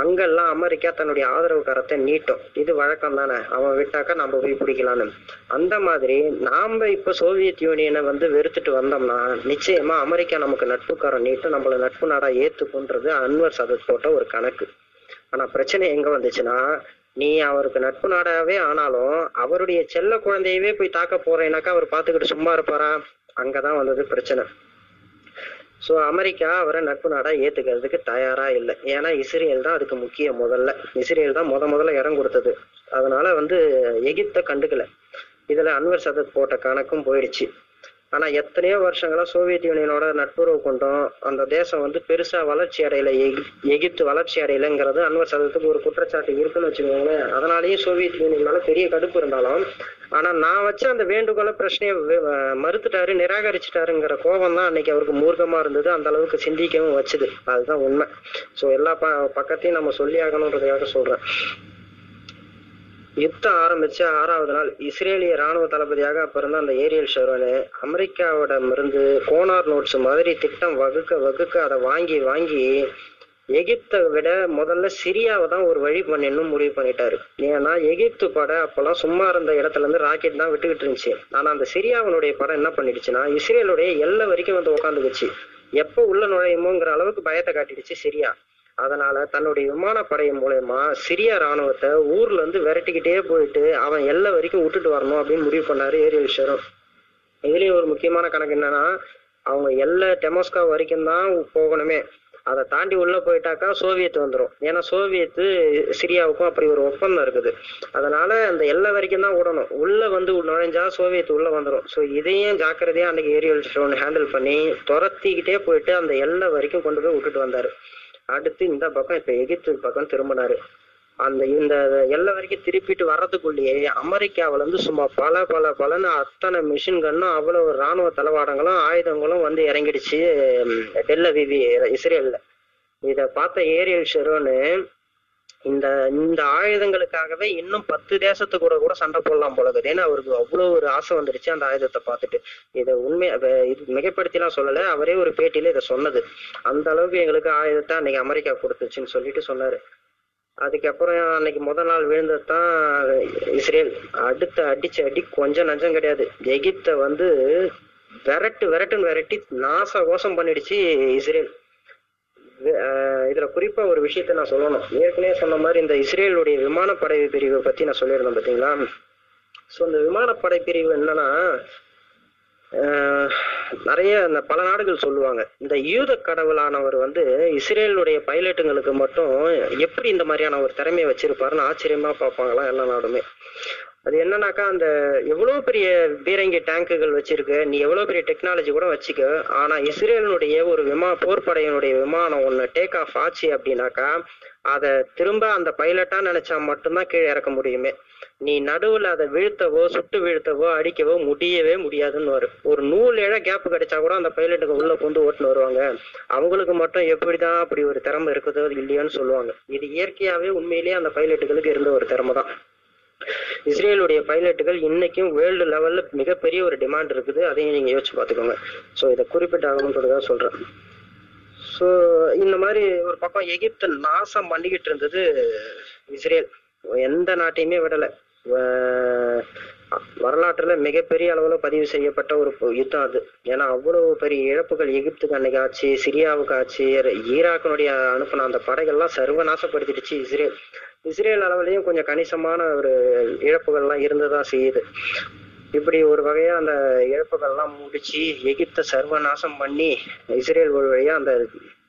அங்கெல்லாம் அமெரிக்கா தன்னுடைய ஆதரவு கரத்தை நீட்டும். இது வழக்கம் தானே. அவன் விட்டாக்கா நம்ம போய் பிடிக்கலான்னு அந்த மாதிரி நாம இப்ப சோவியத் யூனியனை வந்து வெறுத்துட்டு வந்தோம்னா நிச்சயமா அமெரிக்கா நமக்கு நட்புக்காரன் நீட்டும் நம்மள நட்பு நாடா ஏத்துக்குன்றது அன்வர் சதத் போட்ட ஒரு கணக்கு. ஆனா பிரச்சனை எங்க வந்துச்சுன்னா நீ அவருக்கு நட்பு நாடாவே ஆனாலும் அவருடைய செல்ல குழந்தையவே போய் தாக்க போறேனாக்கா அவர் பாத்துக்கிட்டு சும்மா இருப்பாரா? அங்கதான் வந்தது பிரச்சனை. சோ அமெரிக்கா அவரை நட்பு நாடா ஏத்துக்கிறதுக்கு தயாரா இல்லை. ஏன்னா இஸ்ரேல் தான் அதுக்கு முக்கிய முதல்ல. இஸ்ரேல் தான் முத முதல்ல இடம் கொடுத்தது. அதனால வந்து எகிப்த கண்டுக்கல. இதுல அன்வர் சதத் போட்ட கணக்கும் போயிடுச்சு. ஆனா எத்தனையோ வருஷங்களா சோவியத் யூனியனோட நட்புறவு கொண்டோம். அந்த தேசம் வந்து பெருசா வளர்ச்சி அடையல எகி- எகிப்து வளர்ச்சி அடையலைங்கிறது அன்வர் சதத்துக்கு ஒரு குற்றச்சாட்டு இருக்குன்னு வச்சுக்கோங்களேன். அதனாலயும் சோவியத் யூனியன் மேல பெரிய கடுப்பு இருந்தாலும் ஆனா நான் வச்ச அந்த வேண்டுகோளை பிரச்சனையை மறுத்துட்டாரு நிராகரிச்சிட்டாருங்கிற கோபம் தான் அன்னைக்கு அவருக்கு மூர்க்கமா இருந்தது. அந்த அளவுக்கு சிந்திக்கவும் வச்சுது. அதுதான் உண்மை. சோ எல்லா ப பக்கத்தையும் நம்ம சொல்லி ஆகணுன்றதுக்காக சொல்றேன். யுத்தம் ஆரம்பிச்ச ஆறாவது நாள் இஸ்ரேலிய ராணுவ தளபதியாக அப்ப இருந்த அந்த ஏரியல் ஷெரோனு அமெரிக்காவிடமிருந்து கோனார் நோட்ஸ் மாதிரி திட்டம் வகுக்க வகுக்க அதை வாங்கி வாங்கி எகிப்தை விட முதல்ல சிரியாவை தான் ஒரு வழி பண்ணிடணும் முடிவு பண்ணிட்டாரு. ஏன்னா எகிப்து படை அப்பெல்லாம் சும்மா இருந்த இடத்துல இருந்து ராக்கெட் தான் விட்டுக்கிட்டு இருந்துச்சு. ஆனா அந்த சிரியாவினுடைய படம் என்ன பண்ணிடுச்சுன்னா இஸ்ரேலுடைய எல்லை வரைக்கும் வந்து உட்காந்துக்குச்சு எப்போ உள்ள நுழையுமோங்கிற அளவுக்கு பயத்தை காட்டிடுச்சு சிரியா. அதனால தன்னுடைய விமானப்படை மூலயமா சிரியா ராணுவத்தை ஊர்ல இருந்து விரட்டிக்கிட்டே போயிட்டு அவன் எல்லை வரைக்கும் விட்டுட்டு வரணும் அப்படின்னு முடிவு பண்ணாரு ஏரியல் ஷெரோன் இதுலயும் ஒரு முக்கியமான கணக்கு என்னன்னா அவங்க எல்லை டெமோஸ்கா வரைக்கும் தான் போகணுமே. அதை தாண்டி உள்ள போயிட்டாக்கா சோவியத் வந்துடும் ஏன்னா சோவியத்து சிரியாவுக்கும் அப்படி ஒரு ஒப்பந்தம் இருக்குது. அதனால அந்த எல்லை வரைக்கும் தான் விடணும். உள்ள வந்து நுழைஞ்சா சோவியத் உள்ள வந்துடும் ஸோ இதையும் ஜாக்கிரதையா அன்னைக்கு ஏரியல் ஷோன் ஹேண்டில் பண்ணி துரத்திக்கிட்டே போயிட்டு அந்த எல்லை வரைக்கும் கொண்டு போய் விட்டுட்டு வந்தாரு. அடுத்து இந்த பக்கம் இப்ப எகிப்து பக்கம் திரும்பினாரு. அந்த இந்த எல்லை வரைக்கும் திருப்பிட்டு வர்றதுக்குள்ளேயே அமெரிக்காவில இருந்து சும்மா பல பல பலன்னு அத்தனை மிஷின் கன்னும் அவ்வளவு ராணுவ தளவாடங்களும் ஆயுதங்களும் வந்து இறங்கிடுச்சு டெல்ல விவி இஸ்ரேல்ல. இத பார்த்த ஏரியல் ஷெரோன்னு இந்த இந்த ஆயுதங்களுக்காகவே இன்னும் பத்து தேசத்து கூட கூட சண்டை போடலாம் போல இருக்குது. ஏன்னா அவருக்கு அவ்வளவு ஒரு ஆசை வந்துடுச்சு அந்த ஆயுதத்தை பார்த்துட்டு. இதை உண்மை இது மிகைப்படுத்திலாம் சொல்லல. அவரே ஒரு பேட்டியில இதை சொன்னது. அந்த அளவுக்கு எங்களுக்கு ஆயுதத்தை அன்னைக்கு அமெரிக்கா கொடுத்துச்சுன்னு சொல்லிட்டு சொன்னாரு. அதுக்கப்புறம் அன்னைக்கு முதல் நாள் விழுந்தது தான் இஸ்ரேல். அடுத்த அடிச்சு அடி கொஞ்சம் நஞ்சம் கிடையாது. எகிப்தை வந்து விரட்டு விரட்டுன்னு விரட்டி நாச கோஷம் பண்ணிடுச்சு இஸ்ரேல். இதுல குறிப்பா ஒரு விஷயத்த நான் சொல்லணும். ஏற்கனவே சொன்ன மாதிரி இந்த இஸ்ரேலுடைய விமானப்படை பிரிவை பத்தி நான் சொல்லியிருந்தேன் பாத்தீங்களா ஸோ இந்த விமானப்படை பிரிவு என்னன்னா ஆஹ் நிறைய அந்த பல நாடுகள் சொல்லுவாங்க. இந்த யூத கடவுளானவர் வந்து இஸ்ரேலுடைய பைலட்டுங்களுக்கு மட்டும் எப்படி இந்த மாதிரியான ஒரு திறமையை வச்சிருப்பாருன்னு ஆச்சரியமா பார்ப்பாங்களாம் எல்லா நாடுமே. அது என்னன்னாக்கா அந்த எவ்வளவு பெரிய பீரங்கி டேங்குகள் வச்சிருக்கு நீ எவ்வளவு பெரிய டெக்னாலஜி கூட வச்சுக்க. ஆனா இஸ்ரேலினுடைய ஒரு விமா போர்ப்படையினுடைய விமானம் ஒண்ணு டேக் ஆஃப் ஆச்சு அப்படின்னாக்கா அதை திரும்ப அந்த பைலட்டா நினைச்சா மட்டும்தான் கீழே இறக்க முடியுமே. நீ நடுவுல அதை வீழ்த்தவோ சுட்டு வீழ்த்தவோ அடிக்கவோ முடியவே முடியாதுன்னு வரும். ஒரு நூல் இழ கேப் கிடைச்சா கூட அந்த பைலட்டுக்கு உள்ள கொண்டு ஓட்டுன்னு வருவாங்க. அவங்களுக்கு மட்டும் எப்படிதான் அப்படி ஒரு திறமை இருக்குதோ இல்லையோன்னு சொல்லுவாங்க. இது இயற்கையாவே உண்மையிலேயே அந்த பைலட்டுகளுக்கு இருந்த ஒரு திறமை தான் இஸ்ரேலுடைய பைலட்டுகள் இன்னைக்கும் வேர்ல்டு லெவல்ல மிகப்பெரிய ஒரு டிமாண்ட் இருக்குது. அதையும் நீங்க யோசிச்சு பாத்துக்கோங்க ஸோ இதை குறிப்பிட்ட ஆகணுன்றதுக்காக சொல்றேன். ஸோ இந்த மாதிரி ஒரு பக்கம் எகிப்து நாசம் பண்ணிக்கிட்டு இருந்தது இஸ்ரேல். எந்த நாட்டையுமே விடலை. வரலாற்றுல மிகப்பெரிய அளவுல பதிவு செய்யப்பட்ட ஒரு யுத்தம் அது. ஏன்னா அவ்வளவு பெரிய இழப்புகள் எகிப்துக்கு அன்னைக்கு ஆச்சு சிரியாவுக்கு ஆச்சு ஈராக்கினுடைய அனுப்பின அந்த படைகள்லாம் சர்வநாசப்படுத்திடுச்சு இஸ்ரேல் இஸ்ரேல் அளவுலயும் கொஞ்சம் கணிசமான ஒரு இழப்புகள்லாம் இருந்ததா செய்யுது. இப்படி ஒரு வகையா அந்த இழப்புகள்லாம் முடிச்சு எகிப்தை சர்வநாசம் பண்ணி இஸ்ரேல் ஒரு வழியா அந்த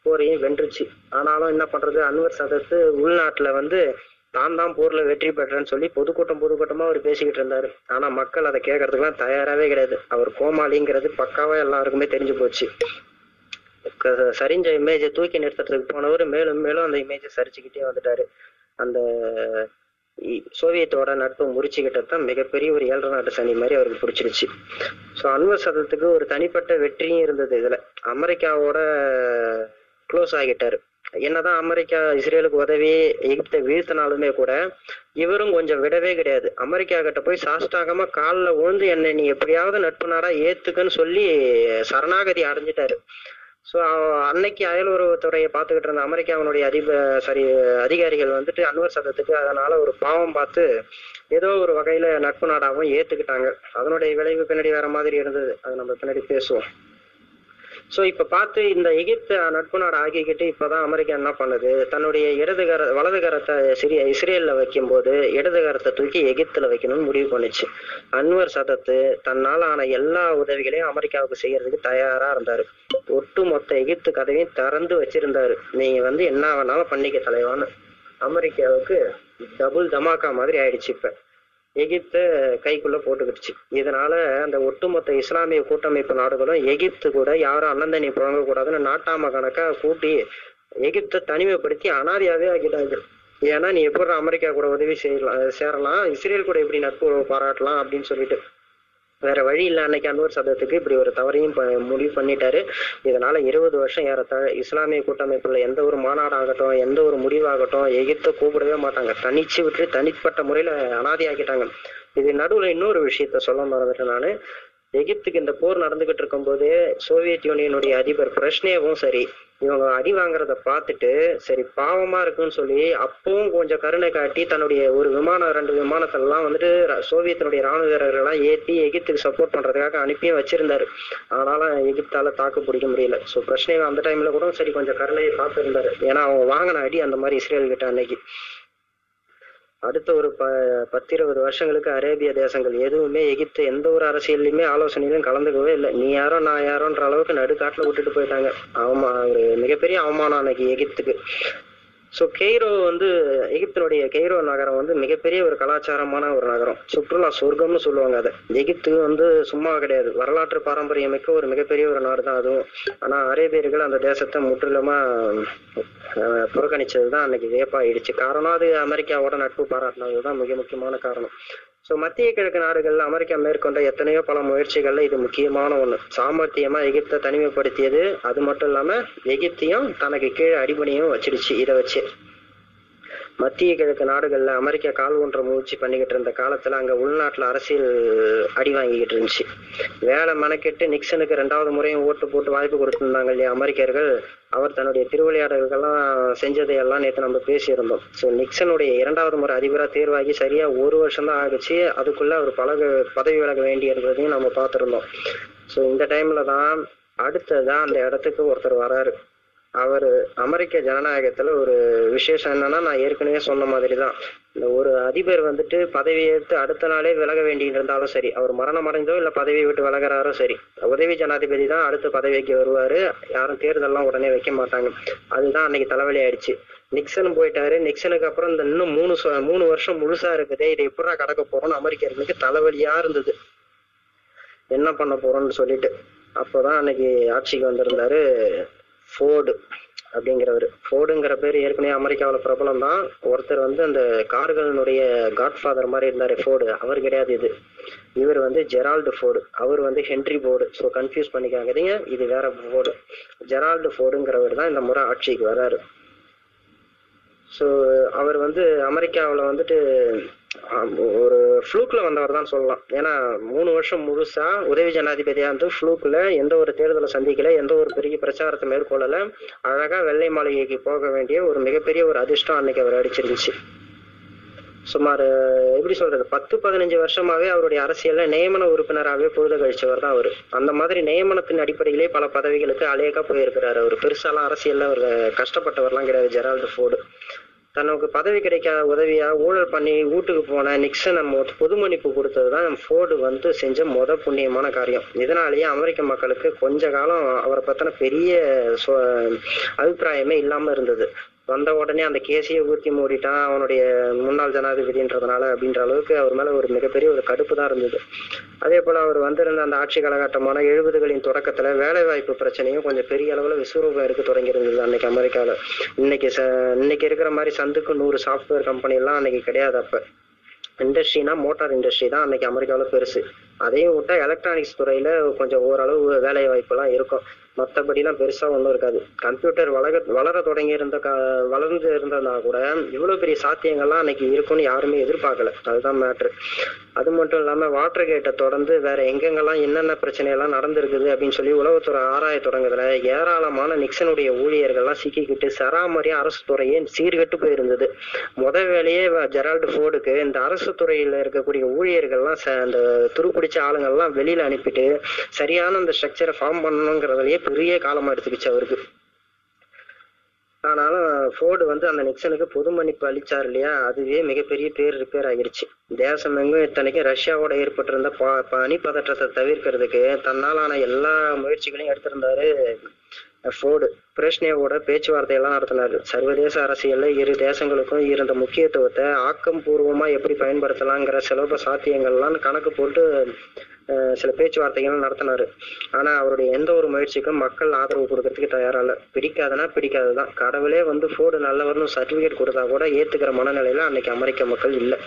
போரையும் வென்றுச்சு. ஆனாலும் என்ன பண்றது? அன்வர் சதத்து உள்நாட்டுல வந்து தான் தான் போர்ல வெற்றி பெற்றேன்னு சொல்லி பொதுக்கூட்டம் பொதுக்கூட்டமா அவர் பேசிக்கிட்டு இருந்தாரு. ஆனா மக்கள் அதை கேட்கறதுக்குலாம் தயாராகவே கிடையாது. அவர் கோமாளிங்கிறது பக்காவா எல்லாருக்குமே தெரிஞ்சு போச்சு. க- சரிஞ்ச இமேஜை தூக்கி நிறுத்துறதுக்கு போனவர் மேலும் மேலும் அந்த இமேஜை சரிச்சுக்கிட்டே வந்துட்டாரு. அந்த சோவியத்தோட நட்பு முறிச்சுக்கிட்டது தான் மிகப்பெரிய ஒரு ஏழரை நாட்டு சனி மாதிரி அவருக்கு பிடிச்சிருச்சு. ஸோ அன்வர் சதத்துக்கு ஒரு தனிப்பட்ட வெற்றியும் இருந்தது இதுல. அமெரிக்காவோட க்ளோஸ் ஆகிட்டாரு. என்னதான் அமெரிக்கா இஸ்ரேலுக்கு உதவி எகிப்தை வீழ்த்தினாலுமே கூட இவரும் கொஞ்சம் விடவே கிடையாது. அமெரிக்கா கிட்ட போய் சாஷ்டாகமா காலில் உழுந்து என்னை நீ எப்படியாவது நட்பு நாடா ஏத்துக்குன்னு சொல்லி சரணாகதி அடைஞ்சிட்டாரு. ஸோ அன்னைக்கு அயலுறவுத்துறையை பார்த்துக்கிட்டு இருந்த அமெரிக்காவினுடைய அதிப சரி அதிகாரிகள் வந்துட்டு அன்வர் சதத்துக்கு அதனால ஒரு பாவம் பார்த்து ஏதோ ஒரு வகையில நட்பு நாடாகவும் ஏத்துக்கிட்டாங்க. அதனுடைய விளைவு பின்னாடி வேற மாதிரி இருந்தது. அது நம்ம பின்னாடி பேசுவோம். ஸோ இப்ப பார்த்து இந்த எகிப்து நட்பு நாடு ஆகிக்கிட்டு இப்பதான் அமெரிக்கா என்ன பண்ணுது? தன்னுடைய இடதுகர வலதுகரத்தை சிறிய இஸ்ரேல்ல வைக்கும்போது இடதுகரத்தை தூக்கி எகிப்துல வைக்கணும்னு முடிவு பண்ணுச்சு. அன்வர் சதத்து தன்னால ஆன எல்லா உதவிகளையும் அமெரிக்காவுக்கு செய்யறதுக்கு தயாரா இருந்தாரு. ஒட்டு மொத்த எகிப்து கதவையும் திறந்து வச்சிருந்தாரு. நீங்க வந்து என்ன வேணாலும் பண்ணிக்க தலைவான்னு. அமெரிக்காவுக்கு டபுள் தமாக்கா மாதிரி ஆயிடுச்சு இப்போ. எகிப்த கைக்குள்ள போட்டுக்கிடுச்சு. இதனால அந்த ஒட்டுமொத்த இஸ்லாமிய கூட்டமைப்பு நாடுகளும் எகிப்து கூட யாரும் அண்ணந்தண்ணி புழங்க கூடாதுன்னு நாட்டாம கணக்கா கூட்டி எகிப்தை தனிமைப்படுத்தி அனாதையாவே ஆக்கிட்டாங்க. ஏன்னா நீ எப்படி அமெரிக்கா கூட உதவி செய்யலாம் சேரலாம் இஸ்ரேல் கூட எப்படி நட்பு பாராட்டலாம் அப்படின்னு சொல்லிட்டு. வேற வழி இல்லை அன்னைக்கு அன்வர் சதத்துக்கு இப்படி ஒரு தவறையும் ப- முடிவு பண்ணிட்டாரு. இதனால இருபது வருஷம் ஏறத்தாழ இஸ்லாமிய கூட்டமைப்புல எந்த ஒரு மாநாடாகட்டும் எந்த ஒரு முடிவாகட்டும் எகிப்தை கூப்பிடவே மாட்டாங்க. தனிச்சு விட்டு தனிப்பட்ட முறையில அனாதியாக்கிட்டாங்க. இது நடுவுல இன்னொரு விஷயத்த சொல்ல மறந்துட்டேன் நானு. எகிப்துக்கு இந்த போர் நடந்துகிட்டு இருக்கும்போது சோவியத் யூனியனுடைய அதிபர் பிரஷ்னேவும் சரி இவங்க அடி வாங்குறத பார்த்துட்டு சரி பாவமா இருக்குன்னு சொல்லி அப்பவும் கொஞ்சம் கருணை காட்டி தன்னுடைய ஒரு விமானம் ரெண்டு விமானத்தெல்லாம் வந்துட்டு சோவியத்தினுடைய ராணுவ வீரர்கள்லாம் ஏற்றி எகிப்துக்கு சப்போர்ட் பண்றதுக்காக அனுப்பியும் வச்சிருந்தாரு. ஆனாலும் எகிப்தால தாக்கு பிடிக்க முடியல. ஸோ பிரச்சனை அந்த டைம்ல கூட சரி கொஞ்சம் கருணையை பார்த்துருந்தாரு. ஏன்னா அவங்க வாங்கின அடி அந்த மாதிரி இஸ்ரேல் கிட்ட அன்னைக்கு. அடுத்த ஒரு ப பத்து இருபது வருஷங்களுக்கு அரேபிய தேசங்கள். எதுவுமே எகிப்து எந்த ஒரு அரசியல்லையுமே ஆலோசனையிலும் கலந்துக்கவே இல்லை. நீ யாரோ நான் யாரோன்ற அளவுக்கு நடுக்காட்டில் விட்டுட்டு போயிட்டாங்க. அவமா ஒரு மிகப்பெரிய அவமானம் அன்னைக்கு எகிப்துக்கு. ஸோ கெய்ரோ வந்து எகிப்தினுடைய கெய்ரோ நகரம் வந்து மிகப்பெரிய ஒரு கலாச்சாரமான ஒரு நகரம். சுற்றுலா சொர்க்கம்னு சொல்லுவாங்க அதை. எகிப்து வந்து சும்மா கிடையாது. வரலாற்று பாரம்பரியம் மிக்க ஒரு மிகப்பெரிய ஒரு நாடு தான் அதுவும். ஆனா அரேபியர்கள் அந்த தேசத்தை முற்றிலுமா புறக்கணிச்சது தான் அன்னைக்கு வேப்பாயிடுச்சு காரணம் அது அமெரிக்காவோட நட்பு பாராட்டினது தான் மிக முக்கியமான காரணம். ஸோ மத்திய கிழக்கு நாடுகள்ல அமெரிக்கா மேற்கொண்ட எத்தனையோ பல முயற்சிகள்ல இது முக்கியமான ஒண்ணு. சாமர்த்தியமா எகிப்தை தனிமைப்படுத்தியது. அது மட்டும் இல்லாம எகிப்தையும் தனக்கு கீழே அடிபணியும் வச்சிருச்சு இதை வச்சு. மத்திய கிழக்கு நாடுகள்ல அமெரிக்கா கால் ஒன்ற முயற்சி பண்ணிக்கிட்டு இருந்த காலத்துல அங்க உள்நாட்டுல அரசியல் அடி வாங்கிக்கிட்டு இருந்துச்சு. வேலை மெனக்கெட்டு நிக்சனுக்கு ரெண்டாவது முறையும் ஓட்டு போட்டு வாய்ப்பு கொடுத்திருந்தாங்க இல்லையா அமெரிக்கர்கள். அவர் தன்னுடைய திருவிளையாடல்கள்லாம் செஞ்சதையெல்லாம் நேற்று நம்ம பேசியிருந்தோம். ஸோ நிக்சனுடைய இரண்டாவது முறை அதிபராக தேர்வாகி சரியா ஒரு வருஷம் தான் ஆகிச்சு. அதுக்குள்ள அவர் பழக பதவி விலக வேண்டியிருந்ததையும் நம்ம பார்த்துருந்தோம். ஸோ இந்த டைம்ல தான் அடுத்ததான் அந்த இடத்துக்கு ஒருத்தர் வராரு. அவர் அமெரிக்க ஜனநாயகத்துல ஒரு விசேஷம் என்னன்னா நான் ஏற்கனவே சொன்ன மாதிரி தான் இந்த ஒரு அதிபர் வந்துட்டு பதவி ஏற்று அடுத்த நாளே விலக வேண்டி இருந்தாலும் சரி அவர் மரணம் அடைந்தோ இல்ல பதவியை விட்டு விலகிறாரோ சரி உதவி ஜனாதிபதி தான் அடுத்த பதவிக்கு வருவாரு. யாரும் தேர்தல்லாம் உடனே வைக்க மாட்டாங்க. அதுதான் அன்னைக்கு தலைவலி ஆயிடுச்சு. நிக்சன் போயிட்டாரு. நிக்சனுக்கு அப்புறம் இந்த இன்னும் மூணு மூணு வருஷம் முழுசா இருக்குதே. இதை எப்படா கடக்க போறோம்னு அமெரிக்கர்களுக்கு தலைவலியா இருந்தது. என்ன பண்ண போறோம்னு சொல்லிட்டு அப்போதான் அன்னைக்கு ஆட்சிக்கு வந்திருந்தாரு ஃபோர்டு அப்படிங்கிறவர். ஃபோர்டுங்கிற பேர் ஏற்கனவே அமெரிக்காவில் பிரபலம் தான் ஒருத்தர் வந்து அந்த கார்களினுடைய காட்ஃபாதர் மாதிரி இருந்தார் ஃபோர்டு அவர் கிடையாது இது. இவர் வந்து ஜெரால்டு ஃபோர்டு அவர் வந்து ஹென்ரி போர்டு ஸோ கன்ஃபியூஸ் பண்ணிக்காங்க இது வேற ஃபோர்டு ஜெரால்டு ஃபோர்டுங்கிறவர் தான் இந்த முறை ஆட்சிக்கு வராரு. ஸோ அவர் வந்து அமெரிக்காவில் வந்துட்டு ஒரு ஃப்ளூக்ல வந்தவர் தான் சொல்லலாம். ஏன்னா மூணு வருஷம் முழுசா உதவி ஜனாதிபதியா இருந்து ஃப்ளூக்ல எந்த ஒரு தேர்தலை சந்திக்கல எந்த ஒரு பெரிய பிரச்சாரத்தை மேற்கொள்ளல. அழகா வெள்ளை மாளிகைக்கு போக வேண்டிய ஒரு மிகப்பெரிய ஒரு அதிர்ஷ்டம் அன்னைக்கு அவர் அடிச்சிருந்துச்சு. சுமார் எப்படி சொல்றது பத்து பதினஞ்சு வருஷமாவே அவருடைய அரசியல்ல நியமன உறுப்பினராகவே பொழுது கழிச்சவர் தான் அவர். அந்த மாதிரி நியமனத்தின் அடிப்படையிலே பல பதவிகளுக்கு அலேக்கா போயிருக்கிறாரு அவர். பெருசாலாம் அரசியல்ல அவர் கஷ்டப்பட்டவர்லாம் கிடையாது ஜெரால்டு ஃபோர்டு. தனக்கு பதவி கிடைக்காத உதவியா ஊழல் பண்ணி வீட்டுக்கு போன நிக்சன் நம்ம பொது மன்னிப்பு கொடுத்தது தான் ஃபோர்டு வந்து செஞ்ச மொத புண்ணியமான காரியம். இதனாலேயே அமெரிக்க மக்களுக்கு கொஞ்ச காலம் அவரை பத்தின பெரிய அபிப்பிராயமே இல்லாம இருந்தது. வந்த உடனே அந்த கேஸையே ஊர்த்தி மூடிட்டான் அவனுடைய முன்னாள் ஜனாதிபதின்றதுனால அப்படின்ற அளவுக்கு அவர் மேல ஒரு மிகப்பெரிய ஒரு கடுப்பு தான் இருந்தது. அதே போல அவர் வந்திருந்த அந்த ஆட்சி காலகட்டமான எழுபதுகளின் தொடக்கத்துல வேலை வாய்ப்பு பிரச்சனையும் கொஞ்சம் பெரிய அளவுல விஸ்வரூபம் இருக்க தொடங்கியிருந்தது அன்னைக்கு அமெரிக்கால. இன்னைக்கு ச இன்னைக்கு இருக்கிற மாதிரி சந்துக்கு நூறு சாஃப்ட்வேர் கம்பெனி எல்லாம் அன்னைக்கு கிடையாது அப்ப. இண்டஸ்ட்ரினா மோட்டார் இண்டஸ்ட்ரி தான் அன்னைக்கு அமெரிக்காவில் பெருசு. அதையும் விட்டா எலக்ட்ரானிக்ஸ் துறையில கொஞ்சம் ஓரளவு வேலை வாய்ப்பெல்லாம் இருக்கும். மற்றபடிலாம் பெருசா ஒன்றும் இருக்காது. கம்ப்யூட்டர் வளர வளர தொடங்கி இருந்த கா வளர்ந்து இருந்ததுனா கூட இவ்வளவு பெரிய சாத்தியங்கள்லாம் அன்னைக்கு இருக்கும்னு யாருமே எதிர்பார்க்கல. அதுதான் மேட்ரு அது மட்டும் இல்லாம வாட்டர் கேட்டை தொடர்ந்து வேற எங்கெங்கெல்லாம் என்னென்ன பிரச்சனையெல்லாம் நடந்திருக்குது அப்படின்னு சொல்லி உளவுத்துறை ஆராய தொடங்குதுல ஏராளமான நிக்சனுடைய ஊழியர்கள்லாம் சிக்கிக்கிட்டு சராமரி அரசு துறையே சீர்கெட்டு போயிருந்தது. முத வேலையே ஜெரால்டு ஃபோர்டுக்கு. இந்த அரசு துறையில இருக்கக்கூடிய ஊழியர்கள்லாம் ச- அந்த ஆளுங்க ஆளுங்கள்லாம் வெளியில அனுப்பிட்டு சரியான அந்த ஸ்ட்ரக்சரை ஃபார்ம் பண்ணணுங்கிறதுலயே பெரிய காலமா எடுத்துக்கிச்சு அவருக்கு. ஆனாலும் ஃபோர்டு வந்து அந்த நிக்சனுக்கு பொது மன்னிப்பு அளிச்சார் இல்லையா? அதுவே மிகப்பெரிய பேர் ரிப்பேர் ஆகிருச்சு. தேசம் எங்கும் இத்தனைக்கும் ரஷ்யாவோட ஏற்பட்டிருந்த ப பனி பதற்றத்தை தவிர்க்கிறதுக்கு தன்னாலான எல்லா முயற்சிகளையும் எடுத்திருந்தாரு ஃபோர்டு. பிரஷ்னேவோட பேச்சுவார்த்தை எல்லாம் நடத்தினாரு. சர்வதேச அரசியல்ல இரு தேசங்களுக்கும் இருந்த முக்கியத்துவத்தை ஆக்கம்பூர்வமா எப்படி பயன்படுத்தலாங்கிற சிலப சாத்தியங்கள்லாம் கணக்கு போட்டு சில பேச்சுவார்த்தைகள் நடத்தினாரு. ஆனா அவருடைய எந்த ஒரு முயற்சிக்கும் மக்கள் ஆதரவு கொடுக்கறதுக்கு தயாரா இல்ல பிடிக்காதுன்னா பிடிக்காதுதான் கடவுளே வந்து ஃபோர்டு நல்லவர்னு சர்டிபிகேட் கொடுத்தா கூட ஏத்துக்கிற மனநிலையில அன்னைக்கு அமெரிக்க மக்கள் இல்லை.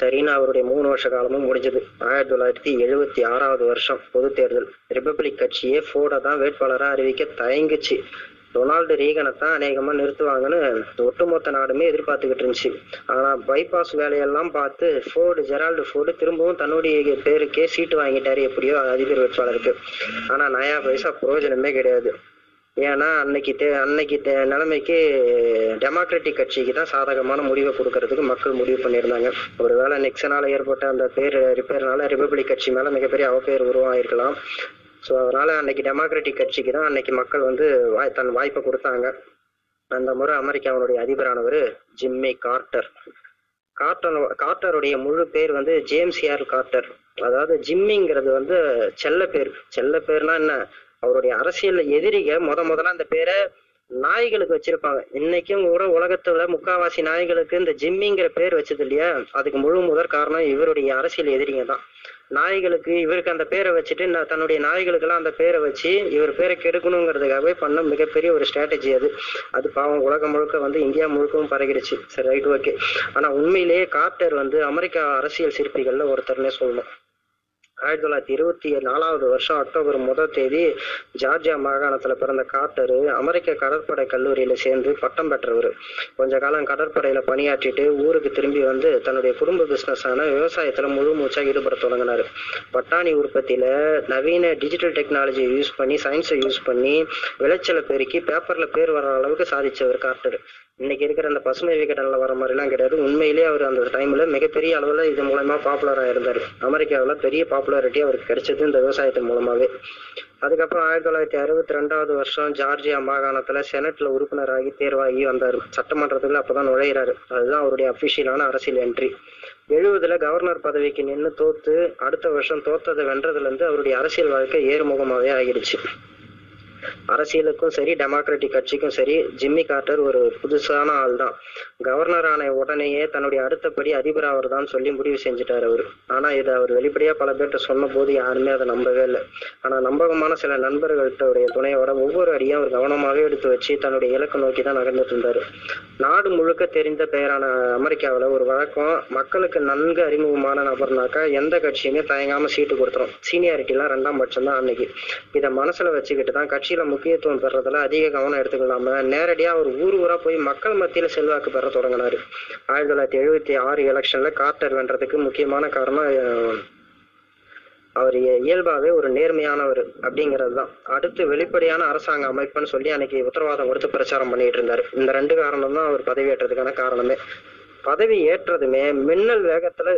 சரின்னு அவருடைய மூணு வருஷ காலமும் முடிஞ்சது. ஆயிரத்தி தொள்ளாயிரத்தி எழுபத்தி ஆறாவது வருஷம் பொது தேர்தல். ரிப்பப்ளிக் கட்சியே ஃபோர்டை தான் வேட்பாளரா அறிவிக்க தயங்குச்சு. டொனால்டு ரீகனை தான் அநேகமா நிறுத்துவாங்கன்னு ஒட்டுமொத்த நாடுமே எதிர்பார்த்துக்கிட்டு இருந்துச்சு. ஆனா பைபாஸ் வேலையெல்லாம் பார்த்து ஃபோர்டு ஜெரால்டு ஃபோர்டு திரும்பவும் தன்னுடைய பேருக்கே சீட்டு வாங்கிட்டாரு எப்படியோ அதிபர் வேட்பாளருக்கு. ஆனா நயா பைசா பிரயோஜனமே கிடையாது. ஏன்னா அன்னைக்கு தே அன்னைக்கு தே நிலைமைக்கு டெமோக்ராட்டிக் கட்சிக்கு தான் சாதகமான முடிவை கொடுக்கறதுக்கு மக்கள் முடிவு பண்ணியிருந்தாங்க. ஒருவேளை நிக்சனால ஏற்பட்ட அந்த பேர் ரிப்பேர்னால ரிப்பப்ளிக் கட்சி மேல மிகப்பெரிய அவப்பேர் உருவாயிருக்கலாம் ஸோ அதனால அன்னைக்கு டெமோக்ராட்டிக் கட்சிக்கு தான் அன்னைக்கு மக்கள் வந்து வாய் தன் வாய்ப்பை கொடுத்தாங்க. அந்த முறை அமெரிக்காவினுடைய அதிபரானவர் ஜிம்மி கார்ட்டர். கார்ட்டர் கார்ட்டருடைய முழு பேர் வந்து ஜேம்ஸ் ஏர் கார்ட்டர். அதாவது ஜிம்மிங்கிறது வந்து செல்ல பேர். செல்ல பேர்னா என்ன? அவருடைய அரசியல் எதிரிக முத முதல்ல அந்த பேரை நாய்களுக்கு வச்சிருப்பாங்க. இன்னைக்கும் கூட உலகத்துல முக்காவாசி நாய்களுக்கு இந்த ஜிம்மிங்கிற பேர் வச்சது இல்லையா? அதுக்கு முழு முதற் காரணம் இவருடைய அரசியல் எதிரிங்க தான். நாய்களுக்கு இவருக்கு அந்த பேரை வச்சுட்டு நான் தன்னுடைய நாய்களுக்கெல்லாம் அந்த பேரை வச்சு இவர் பேரை கெடுக்கணுங்கிறதுக்காகவே பண்ண மிகப்பெரிய ஒரு ஸ்ட்ராட்டஜி அது. அது பாவம் உலகம் முழுக்க வந்து இந்தியா முழுக்கவும் பரகிடுச்சு. சரி ரைட் ஓகே. ஆனா உண்மையிலேயே கார்ட்டர் வந்து அமெரிக்கா அரசியல் சிற்பிகள்ல ஒருத்தர்னே சொல்லணும். ஆயிரத்தி தொள்ளாயிரத்தி இருபத்தி நாலாவது வருஷம் அக்டோபர் முதல் தேதி ஜார்ஜியா மாகாணத்துல பிறந்த கார்டரு அமெரிக்க கடற்படை கல்லூரியில சேர்ந்து பட்டம் பெற்றவர். கொஞ்ச காலம் கடற்படையில பணியாற்றிட்டு ஊருக்கு திரும்பி வந்து தன்னுடைய குடும்ப பிசினஸ் ஆன விவசாயத்துல முழு மூச்சா ஈடுபட தொடங்கினாரு. பட்டாணி உற்பத்தியில நவீன டிஜிட்டல் டெக்னாலஜியை யூஸ் பண்ணி சயின்ஸை யூஸ் பண்ணி விளைச்சலை பெருக்கி பேப்பர்ல பேர் வர அளவுக்கு சாதிச்சவர் கார்ட்டர் இன்னைக்கு இருக்கிற அந்த பசுமை விகடன்ல வர மாதிரிலாம் கிடையாது. உண்மையிலேயே அவர் அந்த டைம்ல மிகப்பெரிய அளவுல இது மூலமா பாப்புலரா இருந்தார். அமெரிக்காவில பெரிய பாப்புலர் பாப்புலாரிட்டி அவருக்கு கிடைச்சது இந்த விவசாயத்தின் மூலமாவே. அதுக்கப்புறம் ஆயிரத்தி தொள்ளாயிரத்தி அறுபத்தி ரெண்டாவது வருஷம் ஜார்ஜியா மாகாணத்துல செனட்ல உறுப்பினராகி தேர்வாகி வந்தார். சட்டமன்றத்துல அப்பதான் நுழையிறாரு. அதுதான் அவருடைய அபிஷியலான அரசியல் என்ட்ரி எழுபதுல கவர்னர் பதவிக்கு நின்று தோத்து அடுத்த வருஷம் தோத்ததை வென்றதுல இருந்து அவருடைய அரசியல் வாழ்க்கை ஏறுமுகமாவே ஆகிடுச்சு. அரசியலுக்கும் சரி டெமோக்ராட்டிக் கட்சிக்கும் சரி ஜிம்மி கார்ட்டர் ஒரு புதுசான ஆள் தான் கவர்னர் ஆன உடனேயே தன்னுடைய அடுத்தபடி அதிபர் அவர் தான் சொல்லி முடிவு செஞ்சுட்டாரு அவரு. ஆனா இதை அவர் வெளிப்படையா பல பேர்கிட்ட சொன்ன போது யாருமே அதை நம்பவே இல்லை. ஆனா நம்பகமான சில நண்பர்கள்ட்ட துணையோட ஒவ்வொரு அடியும் அவர் கவனமாகவே எடுத்து வச்சு தன்னுடைய இலக்கு நோக்கி தான் நகர்ந்துட்டு இருந்தாரு. நாடு முழுக்க தெரிந்த பெயரான அமெரிக்காவுல ஒரு வழக்கம் மக்களுக்கு நன்கு அறிமுகமான நபர்னாக்கா எந்த கட்சியுமே தயங்காம சீட்டு கொடுத்துரும். சீனியாரிட்டி எல்லாம் ரெண்டாம் பட்சம் தான் அன்னைக்கு. இதை மனசுல வச்சுக்கிட்டு தான் கட்சி கட்சியில முக்கியத்துவம் பெறதுல அதிக கவனம் எடுத்துக்கலாம நேரடியா அவர் ஊர் ஊரா போய் மக்கள் மத்தியில செல்வாக்கு பெற தொடங்கினாரு. ஆயிரத்தி தொள்ளாயிரத்தி எழுபத்தி ஆறு எலெக்ஷன்ல கார்ட்டர் வென்றதுக்கு முக்கியமான காரணம் அவர் இயல்பாவே ஒரு நேர்மையானவர் அப்படிங்கிறது தான் அடுத்து வெளிப்படையான அரசாங்க அமைப்புன்னு சொல்லி அன்னைக்கு உத்தரவாதம் கொடுத்து பிரச்சாரம் பண்ணிட்டு இருந்தாரு. இந்த ரெண்டு காரணம் தான் அவர் பதவியேற்றதுக்கான காரணமே. பதவி ஏற்றதுமே மின்னல் வேகத்துல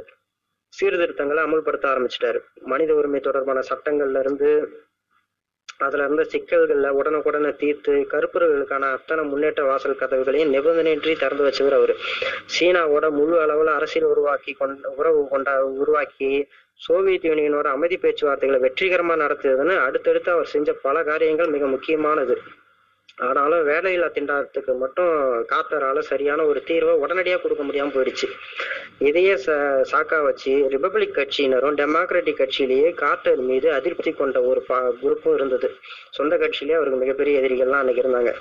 சீர்திருத்தங்களை அமுல்படுத்த ஆரம்பிச்சிட்டாரு. மனித உரிமை தொடர்பான சட்டங்கள்ல இருந்து அதுல இருந்த சிக்கல்கள்ல உடனுக்குடனே தீர்த்து கருப்பர்களுக்கான அத்தனை முன்னேற்ற வாசல் கதவுகளையும் நிபந்தனையின்றி திறந்து வச்சவர் அவரு. சீனாவோட முழு அளவுல அரசியல் உருவாக்கி கொண்ட உறவு கொண்ட உருவாக்கி சோவியத் யூனியனோட அமைதி பேச்சுவார்த்தைகளை வெற்றிகரமா நடத்தியதுன்னு அடுத்தடுத்து அவர் செஞ்ச பல காரியங்கள் மிக முக்கியமானது. ஆனாலும் வேலையில்லா திண்டாட்டத்துக்கு மட்டும் காத்தரால சரியான ஒரு தீர்வை உடனடியா கொடுக்க முடியாம போயிடுச்சு. இதையே சாக்கா வச்சு ரிபப்ளிக் கட்சியினரும் டெமோக்ராட்டிக் கட்சியிலேயே கார்ட்டர் மீது அதிருப்தி கொண்ட ஒரு குரூப்பும் இருந்தது. சொந்த கட்சியிலேயே அவருக்கு மிகப்பெரிய எதிரிகள்லாம் அன்னைக்கு இருந்தாங்க.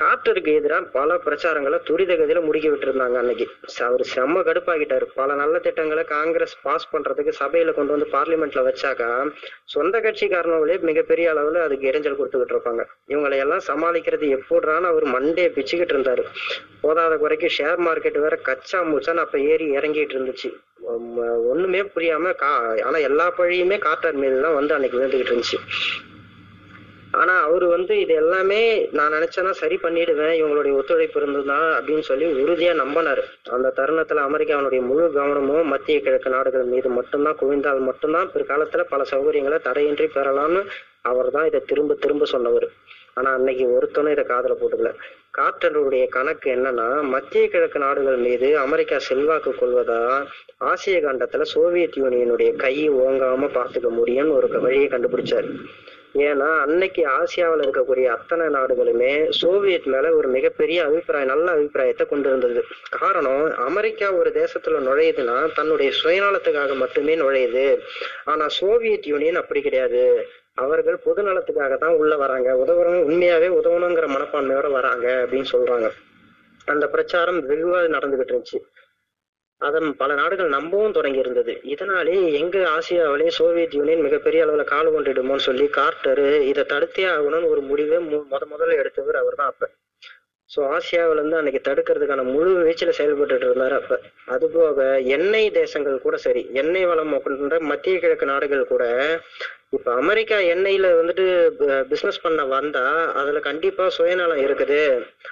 கார்ட்டருக்கு எதிராக பல பிரச்சாரங்களை துரித கதியில முடுக்கி விட்டுருந்தாங்க அன்னைக்கு. அவர் செம்ம கடுப்பாகிட்டாரு பல நல்ல திட்டங்களை காங்கிரஸ் பாஸ் பண்றதுக்கு சபையில கொண்டு வந்து பார்லிமெண்ட்ல வச்சாக்கா சொந்த கட்சிக்காரனவங்களே மிகப்பெரிய அளவுல அதுக்கு இறைஞ்சல் கொடுத்துக்கிட்டு இருப்பாங்க. இவங்களை எல்லாம் சமாளிக்கிறது பண்றது எப்படிறான்னு அவர் மண்டே பிச்சுக்கிட்டு இருந்தாரு. போதாத குறைக்கு ஷேர் மார்க்கெட் வேற கச்சா மூச்சான்னு அப்ப ஏறி இறங்கிட்டு இருந்துச்சு. ஒண்ணுமே புரியாம கா ஆனா எல்லா பழியுமே காட்டார் மீது தான் வந்து அன்னைக்கு விழுந்துகிட்டு இருந்துச்சு. ஆனா அவரு வந்து இது எல்லாமே நான் நினைச்சேன்னா சரி பண்ணிடுவேன் இவங்களுடைய ஒத்துழைப்பு இருந்ததுதான் அப்படின்னு சொல்லி உறுதியா நம்பினாரு. அந்த தருணத்துல அமெரிக்காவினுடைய முழு கவனமும் மத்திய கிழக்கு நாடுகள் மீது மட்டும்தான் குவிந்தால் மட்டும்தான் பிற்காலத்துல பல சௌகரியங்களை தடையின்றி பெறலாம்னு அவர் தான் இதை திரும்ப திரும்ப சொன்னவர். ஆனா அன்னைக்கு ஒருத்தனும் இதை காதல போட்டுக்கல. கார்ட்டருடைய கணக்கு என்னன்னா மத்திய கிழக்கு நாடுகள் மீது அமெரிக்கா செல்வாக்கு கொள்வதா ஆசிய கண்டத்துல சோவியத் யூனியனுடைய கை ஓங்காம பார்த்துக்க முடியும்னு ஒரு வழியை கண்டுபிடிச்சாரு. ஏன்னா அன்னைக்கு ஆசியாவில் இருக்கக்கூடிய அத்தனை நாடுகளுமே சோவியத் மேல ஒரு மிகப்பெரிய அபிப்பிராயம் நல்ல அபிப்பிராயத்தை கொண்டு இருந்தது காரணம் அமெரிக்கா ஒரு தேசத்துல நுழையுதுன்னா தன்னுடைய சுயநலத்துக்காக மட்டுமே நுழையுது. ஆனா சோவியத் யூனியன் அப்படி கிடையாது. அவர்கள் பொது நலத்துக்காக தான் உள்ள வராங்க. உதவுறவங்க உண்மையாவே உதவணுங்கிற மனப்பான்மையோட வராங்க அப்படின்னு சொல்றாங்க. அந்த பிரச்சாரம் வெகுவா நடந்துகிட்டு இருந்துச்சு. அதன் பல நாடுகள் நம்பவும் தொடங்கி இருந்தது. இதனாலே எங்க ஆசியாவிலே சோவியத் யூனியன் மிகப்பெரிய அளவுல கால் கொண்டுடுமோன்னு சொல்லி கார்ட்டரு இதை தடுத்தே ஆகணும்னு ஒரு முடிவை மு- முத முதல்ல எடுத்தவர் அவர் தான் அப்ப. ஸோ ஆசியாவில இருந்து அன்னைக்கு தடுக்கிறதுக்கான முழு வீச்சில் செயல்பட்டுட்டு இருந்தாரு அப்ப. அது போக எண்ணெய் தேசங்கள் கூட சரி எண்ணெய் வளம் கொண்ட மத்திய கிழக்கு நாடுகள் கூட இப்ப அமெரிக்கா எண்ணெயில வந்துட்டு பிசினஸ் பண்ண வந்தா அதுல கண்டிப்பா சுயநலம் இருக்குது.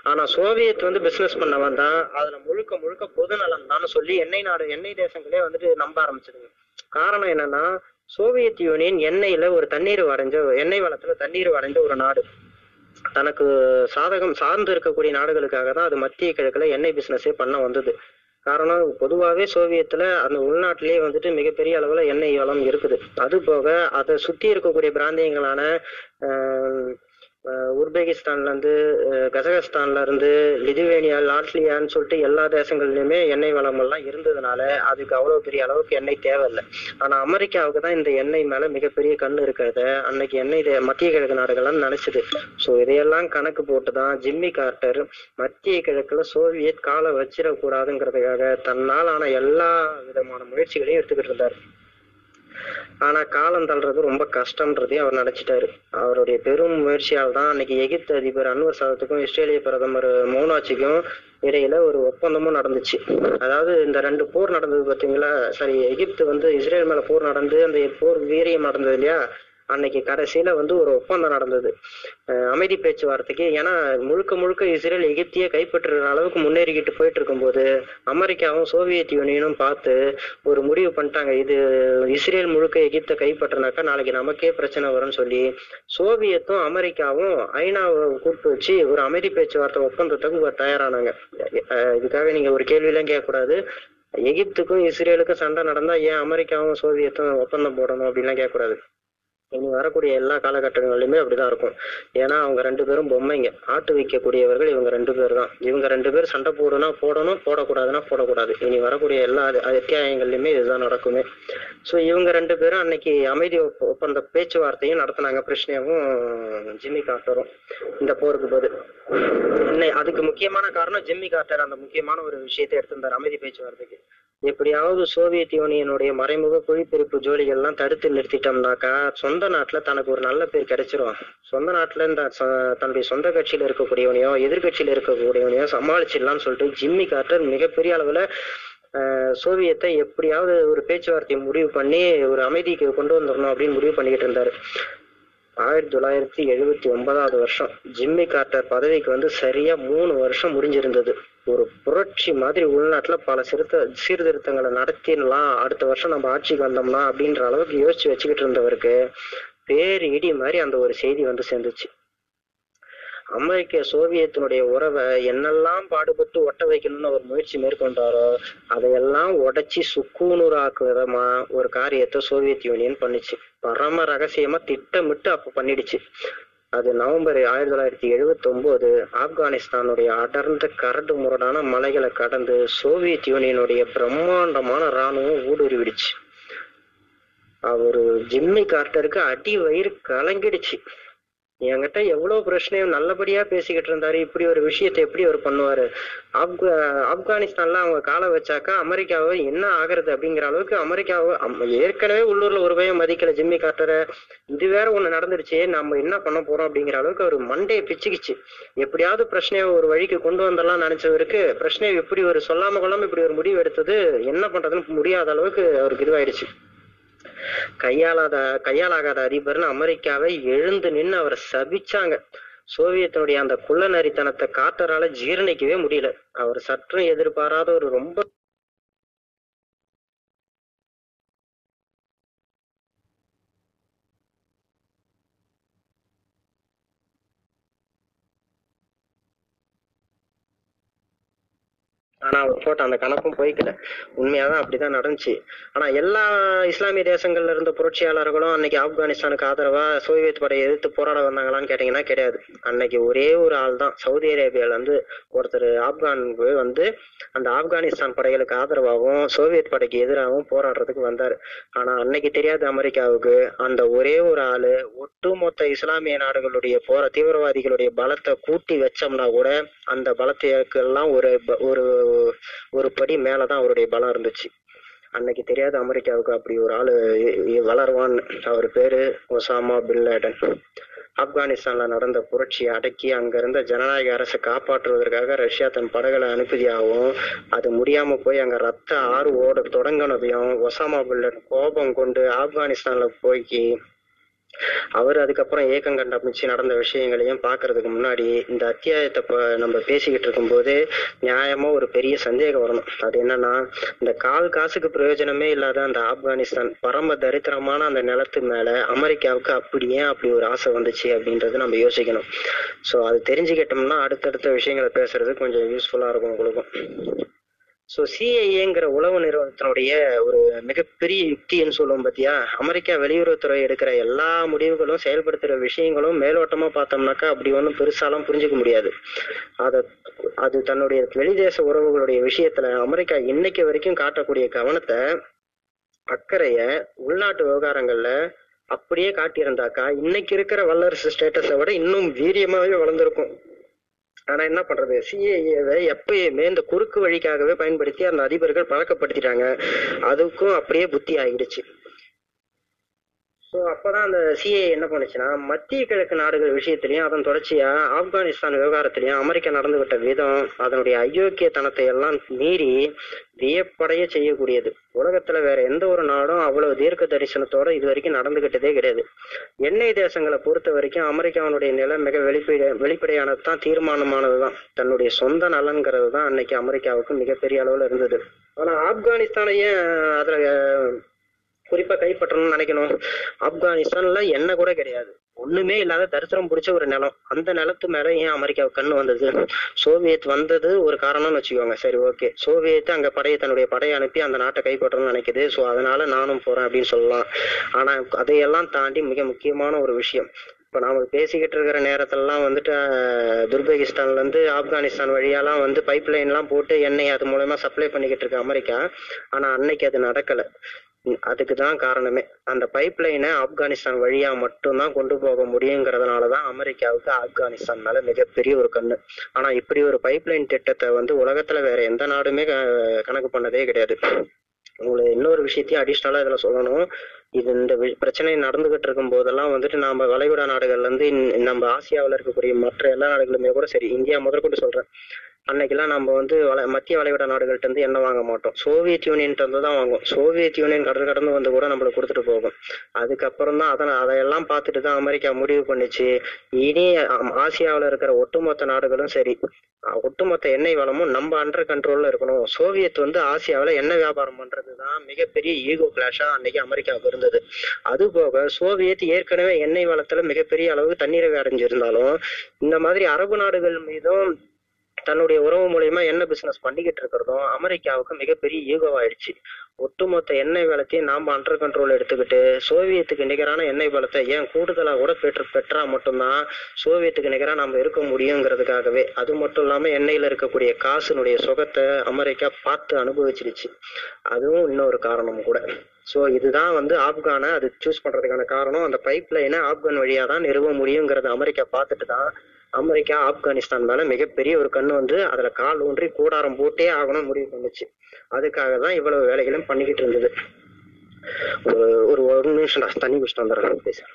ஆனா சோவியத் வந்து பிசினஸ் பண்ண வந்தா அதுல முழுக்க முழுக்க பொது நலம் தான் சொல்லி எண்ணெய் நாடு எண்ணெய் தேசங்களே வந்துட்டு நம்ப ஆரம்பிச்சதுங்க. காரணம் என்னன்னா சோவியத் யூனியன் எண்ணெயில ஒரு தண்ணீர் வரைஞ்ச எண்ணெய் வளத்துல தண்ணீர் வரைஞ்ச ஒரு நாடு. தனக்கு சாதகம் சார்ந்து இருக்கக்கூடிய நாடுகளுக்காக தான் அது மத்திய கிழக்குல எண்ணெய் பிசினஸே பண்ண வந்தது. காரணம் பொதுவாகவே சோவியத்தில் அந்த உள்நாட்டிலேயே வந்துட்டு மிகப்பெரிய அளவில் எண்ணெய் வளம் இருக்குது. அது போக அதை சுற்றி இருக்கக்கூடிய பிராந்தியங்களான ஆஹ், உஸ்பெகிஸ்தான்ல இருந்து அஹ் கசகஸ்தான்ல இருந்து லிதுவேனியா லாட்லியான்னு சொல்லிட்டு எல்லா தேசங்கள்லயுமே எண்ணெய் வளம் எல்லாம் இருந்ததுனால அதுக்கு அவ்வளவு பெரிய அளவுக்கு எண்ணெய் தேவையில்லை. ஆனா அமெரிக்காவுக்கு தான் இந்த எண்ணெய் மேல மிகப்பெரிய கண்ணு இருக்கிறத. அன்னைக்கு எண்ணெய் மத்திய கிழக்கு நாடுகள்லாம் நினைச்சது. சோ இதையெல்லாம் கணக்கு போட்டுதான் ஜிம்மி கார்டர் மத்திய கிழக்குல சோவியத் காலை வச்சிடக்கூடாதுங்கிறதுக்காக தன்னால் ஆன எல்லா விதமான முயற்சிகளையும் எடுத்துக்கிட்டு இருந்தார். ஆனா காலம் தள்ளுறது ரொம்ப கஷ்டம்ன்றதையும் அவர் நினைச்சிட்டாரு. அவருடைய பெரும் முயற்சியால் தான் அன்னைக்கு எகிப்து அதிபர் அன்வர் சாதத்துக்கும் இஸ்ரேலிய பிரதமர் மோனாச்சிக்கும் இடையில ஒரு ஒப்பந்தமும் நடந்துச்சு. அதாவது இந்த ரெண்டு போர் நடந்தது பாத்தீங்களா? சரி எகிப்து வந்து இஸ்ரேல் மேல போர் நடந்து அந்த போர் வீரியம் நடந்தது இல்லையா? அன்னைக்கு கடைசியில வந்து ஒரு ஒப்பந்தம் நடந்தது. அமைதி பேச்சுவார்த்தைக்கு. ஏன்னா முழுக்க முழுக்க இஸ்ரேல் எகிப்திய கைப்பற்றுற அளவுக்கு முன்னேறிக்கிட்டு போயிட்டு இருக்கும்போது அமெரிக்காவும் சோவியத் யூனியனும் பார்த்து ஒரு முடிவு பண்ணிட்டாங்க. இது இஸ்ரேல் முழுக்க எகிப்தை கைப்பற்றினாக்கா நாளைக்கு நமக்கே பிரச்சனை வரும்னு சொல்லி சோவியத்தும் அமெரிக்காவும் ஐநாவை கூப்பிட்டு வச்சு ஒரு அமைதி பேச்சுவார்த்தை ஒப்பந்தத்துக்கு தயாரானாங்க. இதுக்காக நீங்க ஒரு கேள்வியெல்லாம் கேட்கக்கூடாது. எகிப்துக்கும் இஸ்ரேலுக்கும் சண்டை நடந்தா ஏன் அமெரிக்காவும் சோவியத்தும் ஒப்பந்தம் போடணும் அப்படின்லாம் கேட்கக்கூடாது. இனி வரக்கூடிய எல்லா காலகட்டங்களிலுமே அப்படிதான் இருக்கும். ஏன்னா அவங்க ரெண்டு பேரும் பொம்மைங்க. ஆட்டு வைக்கக்கூடியவர்கள் இவங்க ரெண்டு பேர் தான் இவங்க ரெண்டு பேர் சண்டை போடுனா போடணும் போடக்கூடாதுன்னா போடக்கூடாது. இனி வரக்கூடிய எல்லா அத்தியாயங்கள்லையுமே அத்தியாயங்கள்லயுமே இதுதான் நடக்குமே. ஸோ இவங்க ரெண்டு பேரும் அன்னைக்கு அமைதி ஒப்ப- ஒப்பந்த பேச்சுவார்த்தையும் நடத்தினாங்க. பிரச்சனையாவும் ஜிம்மி கார்ட்டரும். இந்த போருக்கு பதில். இன்னை அதுக்கு முக்கியமான காரணம் ஜிம்மி கார்ட்டர் அந்த முக்கியமான ஒரு விஷயத்தை எடுத்திருந்தார் அமைதி பேச்சுவார்த்தைக்கு. எப்படியாவது சோவியத் யூனியனுடைய மறைமுக குழிப்பெருப்பு ஜோலிகள்லாம் தடுத்து நிறுத்திட்டோம்னாக்கா சொந்த நாட்டுல தனக்கு ஒரு நல்ல பேர் கிடைச்சிரும். சொந்த நாட்டுல இந்த தன்னுடைய சொந்த கட்சியில இருக்கக்கூடியவனையோ எதிர்கட்சியில இருக்கக்கூடியவனையோ சமாளிச்சிடலாம்னு சொல்லிட்டு ஜிம்மி கார்ட்டர் மிகப்பெரிய அளவுல அஹ், சோவியத்தை எப்படியாவது ஒரு பேச்சுவார்த்தையை முடிவு பண்ணி ஒரு அமைதிக்கு கொண்டு வந்துடணும் அப்படின்னு முடிவு பண்ணிக்கிட்டு இருந்தாரு. ஆயிரத்தி தொள்ளாயிரத்தி எழுபத்தி ஒன்பதாவது வருஷம் ஜிம்மி கார்ட்டர் பதவிக்கு வந்து சரியா மூணு வருஷம் முடிஞ்சிருந்தது. ஒரு புரட்சி மாதிரி உள்நாட்டுல பல சிறுத்த சீர்திருத்தங்களை நடத்திடலாம். அடுத்த வருஷம் நம்ம ஆட்சிக்கு வந்தோம்னா அப்படின்ற அளவுக்கு யோசிச்சு வச்சுக்கிட்டு இருந்தவருக்கு பேர் இடி மாதிரி அந்த ஒரு செய்தி வந்து சேர்ந்துச்சு. அமெரிக்க சோவியத்தினுடைய உறவை என்னெல்லாம் பாடுபட்டு ஒட்ட வைக்கணும்னு ஒரு முயற்சி மேற்கொண்டாரோ அதையெல்லாம் உடைச்சி சுக்குநூறாக்கு விதமா ஒரு காரியத்தை சோவியத் யூனியன் பண்ணிச்சு. பரம ரகசியமா திட்டமிட்டு அப்ப பண்ணிடுச்சு. அது நவம்பர் ஆயிரத்தி தொள்ளாயிரத்தி எழுபத்தி ஒன்பது ஆப்கானிஸ்தானுடைய அடர்ந்த கரடு முரடான மலைகளை கடந்து சோவியத் யூனியனுடைய பிரம்மாண்டமான ராணுவம் ஊடுருவிடுச்சு. அவரு ஜிம்மி கார்ட்டருக்கு அடி வயிறு கலங்கிடுச்சு. என்கிட்ட எவ்வளவு பிரச்சனையும் நல்லபடியா பேசிக்கிட்டு இருந்தாரு இப்படி ஒரு விஷயத்தை எப்படி அவர் பண்ணுவாரு? ஆப்கா ஆப்கானிஸ்தான்ல அவங்க காலை வச்சாக்கா அமெரிக்காவை என்ன ஆகுறது அப்படிங்கிற அளவுக்கு அமெரிக்காவை ஏற்கனவே உள்ளூர்ல ஒரு பயம் மதிக்கல ஜிம்மி கார்ட்டரை. இது வேற ஒண்ணு நடந்துருச்சு நம்ம என்ன பண்ண போறோம் அப்படிங்கிற அளவுக்கு அவர் மண்டையை பிச்சுக்கிச்சு. எப்படியாவது பிரச்சனையை ஒரு வழிக்கு கொண்டு வந்தலாம் நினைச்சவருக்கு பிரச்சனையை எப்படி ஒரு சொல்லாம கொள்ளாம இப்படி ஒரு முடிவு எடுத்தது என்ன பண்றதுன்னு முடியாத அளவுக்கு அவருக்கு இதுவாயிடுச்சு கையாளாத கையாலாகாத அதிபர்னு அமெரிக்காவை எழுந்து நின்னு அவரை சபிச்சாங்க. சோவியத்தினுடைய அந்த குள்ள நரித்தனத்தை காட்டரால ஜீரணிக்கவே முடியல. அவர் சற்றும் எதிர்பாராத ஒரு ரொம்ப ஆனா அவர் போட்ட அந்த கணக்கும் போய்க்கல. உண்மையாதான் அப்படிதான் நடந்துச்சு. ஆனா எல்லா இஸ்லாமிய தேசங்கள்ல இருந்த புரட்சியாளர்களும் அன்னைக்கு ஆப்கானிஸ்தானுக்கு ஆதரவா சோவியத் படையை எதிர்த்து போராட வந்தாங்களான்னு கேட்டீங்கன்னா கிடையாது. அன்னைக்கு ஒரே ஒரு ஆள் தான். சவுதி அரேபியால இருந்து ஒருத்தர் ஆப்கானுக்கு வந்து அந்த ஆப்கானிஸ்தான் படைகளுக்கு ஆதரவாகவும் சோவியத் படைக்கு எதிராகவும் போராடுறதுக்கு வந்தாரு. ஆனா அன்னைக்கு தெரியாது அமெரிக்காவுக்கு. அந்த ஒரே ஒரு ஆளு ஒட்டுமொத்த இஸ்லாமிய நாடுகளுடைய போற தீவிரவாதிகளுடைய பலத்தை கூட்டி வச்சோம்னா கூட அந்த பலத்தைக்கெல்லாம் ஒரு ப- ஒரு ஒரு படி மேலதான் அவருடைய பலம் இருந்துச்சு. அன்னைக்கு தெரியாத அமெரிக்காவுக்கு அப்படி ஒரு ஆளு இ- வளருவான்னு அவர் பேரு ஒசாமா பின் லேடன். ஆப்கானிஸ்தான்ல நடந்த புரட்சியை அடக்கி அங்க இருந்த ஜனநாயக அரசை காப்பாற்றுவதற்காக ரஷ்யா தன் படகளை அனுப்பியதாகவும் அது முடியாம போய் அங்க ரத்த ஆறு ஓட தொடங்கினதையும் ஒசாமா பில்லட் கோபம் கொண்டு ஆப்கானிஸ்தான்ல போய் அவர் அதுக்கப்புறம் ஏக்கம் கண்டமிச்சு நடந்த விஷயங்களையும் பாக்குறதுக்கு முன்னாடி இந்த அத்தியாயத்தை இப்போ நம்ம பேசிக்கிட்டு இருக்கும்போது நியாயமா ஒரு பெரிய சந்தேகம் வரணும். அது என்னன்னா இந்த கால் காசுக்கு பிரயோஜனமே இல்லாத அந்த ஆப்கானிஸ்தான் பரம தரித்திரமான அந்த நிலத்து மேல அமெரிக்காவுக்கு அப்படி ஏன் அப்படி ஒரு ஆசை வந்துச்சு அப்படின்றது நம்ம யோசிக்கணும். ஸோ அது தெரிஞ்சுக்கிட்டோம்னா அடுத்தடுத்த விஷயங்களை பேசுறது கொஞ்சம் யூஸ்ஃபுல்லா இருக்கும் உங்களுக்கும். ஸோ சிஐஏங்கிற உளவு நிறுவனத்தினுடைய ஒரு மிகப்பெரிய யுக்தின்னு சொல்லுவோம் பார்த்தியா அமெரிக்கா வெளியுறவுத்துறை எடுக்கிற எல்லா முடிவுகளும் செயல்படுத்துகிற விஷயங்களும் மேலோட்டமாக பார்த்தோம்னாக்கா அப்படி ஒன்றும் பெருசாலாம் புரிஞ்சுக்க முடியாது. அதை அது தன்னுடைய வெளிதேச உறவுகளுடைய விஷயத்துல அமெரிக்கா இன்னைக்கு வரைக்கும் காட்டக்கூடிய கவனத்தை அக்கறைய உள்நாட்டு விவகாரங்கள்ல அப்படியே காட்டியிருந்தாக்கா இன்னைக்கு இருக்கிற வல்லரசு ஸ்டேட்டஸை விட இன்னும் வீரியமாவே வளர்ந்துருக்கும். ஆனா என்ன பண்றது? சிஏஏவை எப்பயுமே இந்த குறுக்கு வழிக்காகவே பயன்படுத்தி அந்த அதிபர்கள் பழக்கப்படுத்திட்டாங்க. அதுக்கும் அப்படியே புத்தி ஆகிடுச்சு ஸோ அப்பதான் அந்த சிஏ என்ன பண்ணுச்சுன்னா மத்திய கிழக்கு நாடுகள் விஷயத்திலையும் அதன் தொடர்ச்சியா ஆப்கானிஸ்தான் விவகாரத்திலையும் அமெரிக்கா நடந்துகிட்ட விதம் அதனுடைய அயோக்கியத்தனத்தை எல்லாம் மீறி வியப்படைய செய்யக்கூடியது. உலகத்துல வேற எந்த ஒரு நாடும் அவ்வளவு தீர்க்க தரிசனத்தோட இது வரைக்கும் நடந்துகிட்டதே கிடையாது. எண்ணெய் தேசங்களை பொறுத்த வரைக்கும் அமெரிக்காவினுடைய நிலை மிக வெளிப்படை வெளிப்படையானது தான் தீர்மானமானது தான் தன்னுடைய சொந்த நலன்கிறது தான் அன்னைக்கு அமெரிக்காவுக்கு மிகப்பெரிய அளவுல இருந்தது. ஆனா ஆப்கானிஸ்தானையும் அதுல குறிப்பா கைப்பற்றணும்னு நினைக்கணும். ஆப்கானிஸ்தான்ல என்ன கூட கிடையாது. ஒண்ணுமே இல்லாத தரித்திரம் பிடிச்ச ஒரு நிலம். அந்த நிலத்து மேல ஏன் அமெரிக்காவுக்கு கண்ணு வந்தது? சோவியத் வந்தது ஒரு காரணம்னு வச்சுக்கோங்க. சரி ஓகே. சோவியத் அங்க படையை தன்னுடைய படையை அனுப்பி அந்த நாட்டை கைப்பற்றணும்னு நினைக்குது. ஸோ அதனால நானும் போறேன் அப்படின்னு சொல்லலாம். ஆனா அதையெல்லாம் தாண்டி மிக முக்கியமான ஒரு விஷயம். இப்போ நாம பேசிக்கிட்டு இருக்கிற நேரத்திலலாம் வந்துட்டு அஹ், இருந்து ஆப்கானிஸ்தான் வழியாலாம் வந்து பைப் லைன்லாம் போட்டு எண்ணெய் அது மூலயமா சப்ளை பண்ணிக்கிட்டு இருக்கு அமெரிக்கா. ஆனா அன்னைக்கு அது நடக்கல. அதுக்கு தான் காரணமே. அந்த பைப் லைனை ஆப்கானிஸ்தான் வழியா மட்டும்தான் கொண்டு போக முடியுங்கிறதுனால தான் அமெரிக்காவுக்கு ஆப்கானிஸ்தான் மேல மிகப்பெரிய ஒரு கண்ணு. ஆனா இப்படி ஒரு பைப் லைன் திட்டத்தை வந்து உலகத்துல வேற எந்த நாடுமே கணக்கு பண்ணதே கிடையாது. உங்களுக்கு இன்னொரு விஷயத்தையும் அடிஷ்னலா இதுல சொல்லணும். இது இந்த பிரச்சனை நடந்துகிட்டு இருக்கும் போதெல்லாம் வந்துட்டு நாம வளைகுடா நாடுகள்ல இருந்து நம்ம ஆசியாவுல இருக்கக்கூடிய மற்ற எல்லா நாடுகளுமே கூட சரி இந்தியா முதற்கொண்டு சொல்றேன். அன்னைக்கெல்லாம் நம்ம வந்து வள மத்திய வளைகுடா நாடுகள்ட்ட இருந்து எண்ணெய் வாங்க மாட்டோம். சோவியத் யூனியன்ட்ட இருந்து தான் வாங்குவோம். சோவியத் யூனியன் கடல் கடந்து வந்து கூட நம்மளுக்கு கொடுத்துட்டு போகும். அதுக்கப்புறம் தான் அதை அதையெல்லாம் பார்த்துட்டு தான் அமெரிக்கா முடிவு பண்ணுச்சு. இனி ஆசியாவில் இருக்கிற ஒட்டுமொத்த நாடுகளும் சரி ஒட்டுமொத்த எண்ணெய் வளமும் நம்ம அண்டர் கண்ட்ரோல்ல இருக்கணும். சோவியத் வந்து ஆசியாவில் எண்ணெய் வியாபாரம் பண்றது தான் மிகப்பெரிய ஈகோ கிளாஷா அன்னைக்கு அமெரிக்காவுக்கு இருந்தது. அது போக சோவியத் ஏற்கனவே எண்ணெய் வளத்துல மிகப்பெரிய அளவுக்கு தண்ணீரை அடைஞ்சிருந்தாலும் இந்த மாதிரி அரபு நாடுகள் மீதும் தன்னுடைய உறவு மூலயமா என்ன பிசினஸ் பண்ணிக்கிட்டு இருக்கிறதும் அமெரிக்காவுக்கு மிகப்பெரிய ஈகோவாயிடுச்சு ஒட்டுமொத்த எண்ணெய் வளத்தையும் நாம அண்டர் கண்ட்ரோல் எடுத்துக்கிட்டு சோவியத்துக்கு நிகரான எண்ணெய் வளத்தை ஏன் கூடுதலா கூட பெற்று பெற்றா மட்டும்தான் சோவியத்துக்கு நிகரா நாம் இருக்க முடியுங்கிறதுக்காகவே. அது மட்டும் இல்லாம எண்ணெயில இருக்கக்கூடிய காசுனுடைய சுகத்தை அமெரிக்கா பார்த்து அனுபவிச்சிருச்சு. அதுவும் இன்னொரு காரணம் கூட. ஸோ இதுதான் வந்து ஆப்கானை அது சூஸ் பண்றதுக்கான காரணம். அந்த பைப் லைனை ஆப்கான் வழியா தான் நிறுவ முடியுங்கிறத அமெரிக்கா பார்த்துட்டு தான் அமெரிக்கா ஆப்கானிஸ்தான் மேல மிகப்பெரிய ஒரு கண்ணு வந்து அதுல கால் ஊன்றி கூடாரம் போட்டே ஆகணும் முடிவு பண்ணுச்சு. அதுக்காக தான் இவ்வளவு வேலைகளும் பண்ணிக்கிட்டு இருந்தது. ஒரு ஒரு ஒரு நிமிஷம் தண்ணி குடிச்சிட்டு வந்துடுறேன். பேசுறேன்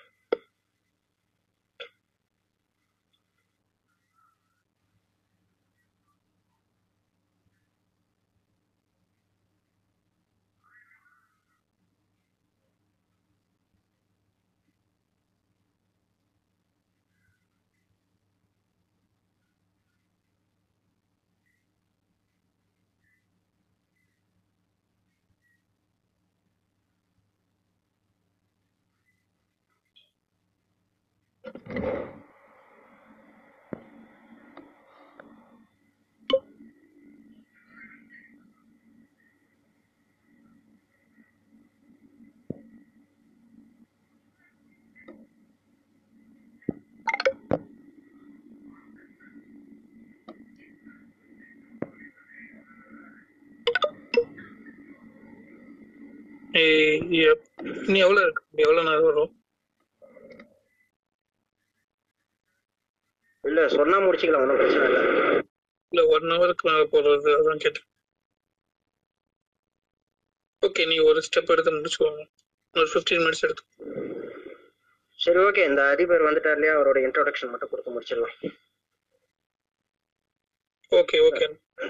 நீ எவ்வளவு இருக்கு? எவ்வளவு நேரம் வரும்?
இல்ல சொன்னா முடிச்சுக்கலாம் ஒன்றும் பிரச்சனை இல்லை.
இல்ல ஒன் ஹவருக்கு மேல அதான் கேட்டேன். ஓகே நீ ஒரு ஸ்டெப் எடுத்து முடிச்சுக்கோங்க. ஒரு ஃபிஃப்டீன் மினிட்ஸ் எடுத்து.
சரி ஓகே இந்த அதிபர் வந்துட்டார் இல்லையா? அவரோட இன்ட்ரோடக்ஷன் மட்டும் கொடுத்து முடிச்சிடலாம்.
ஓகே ஓகே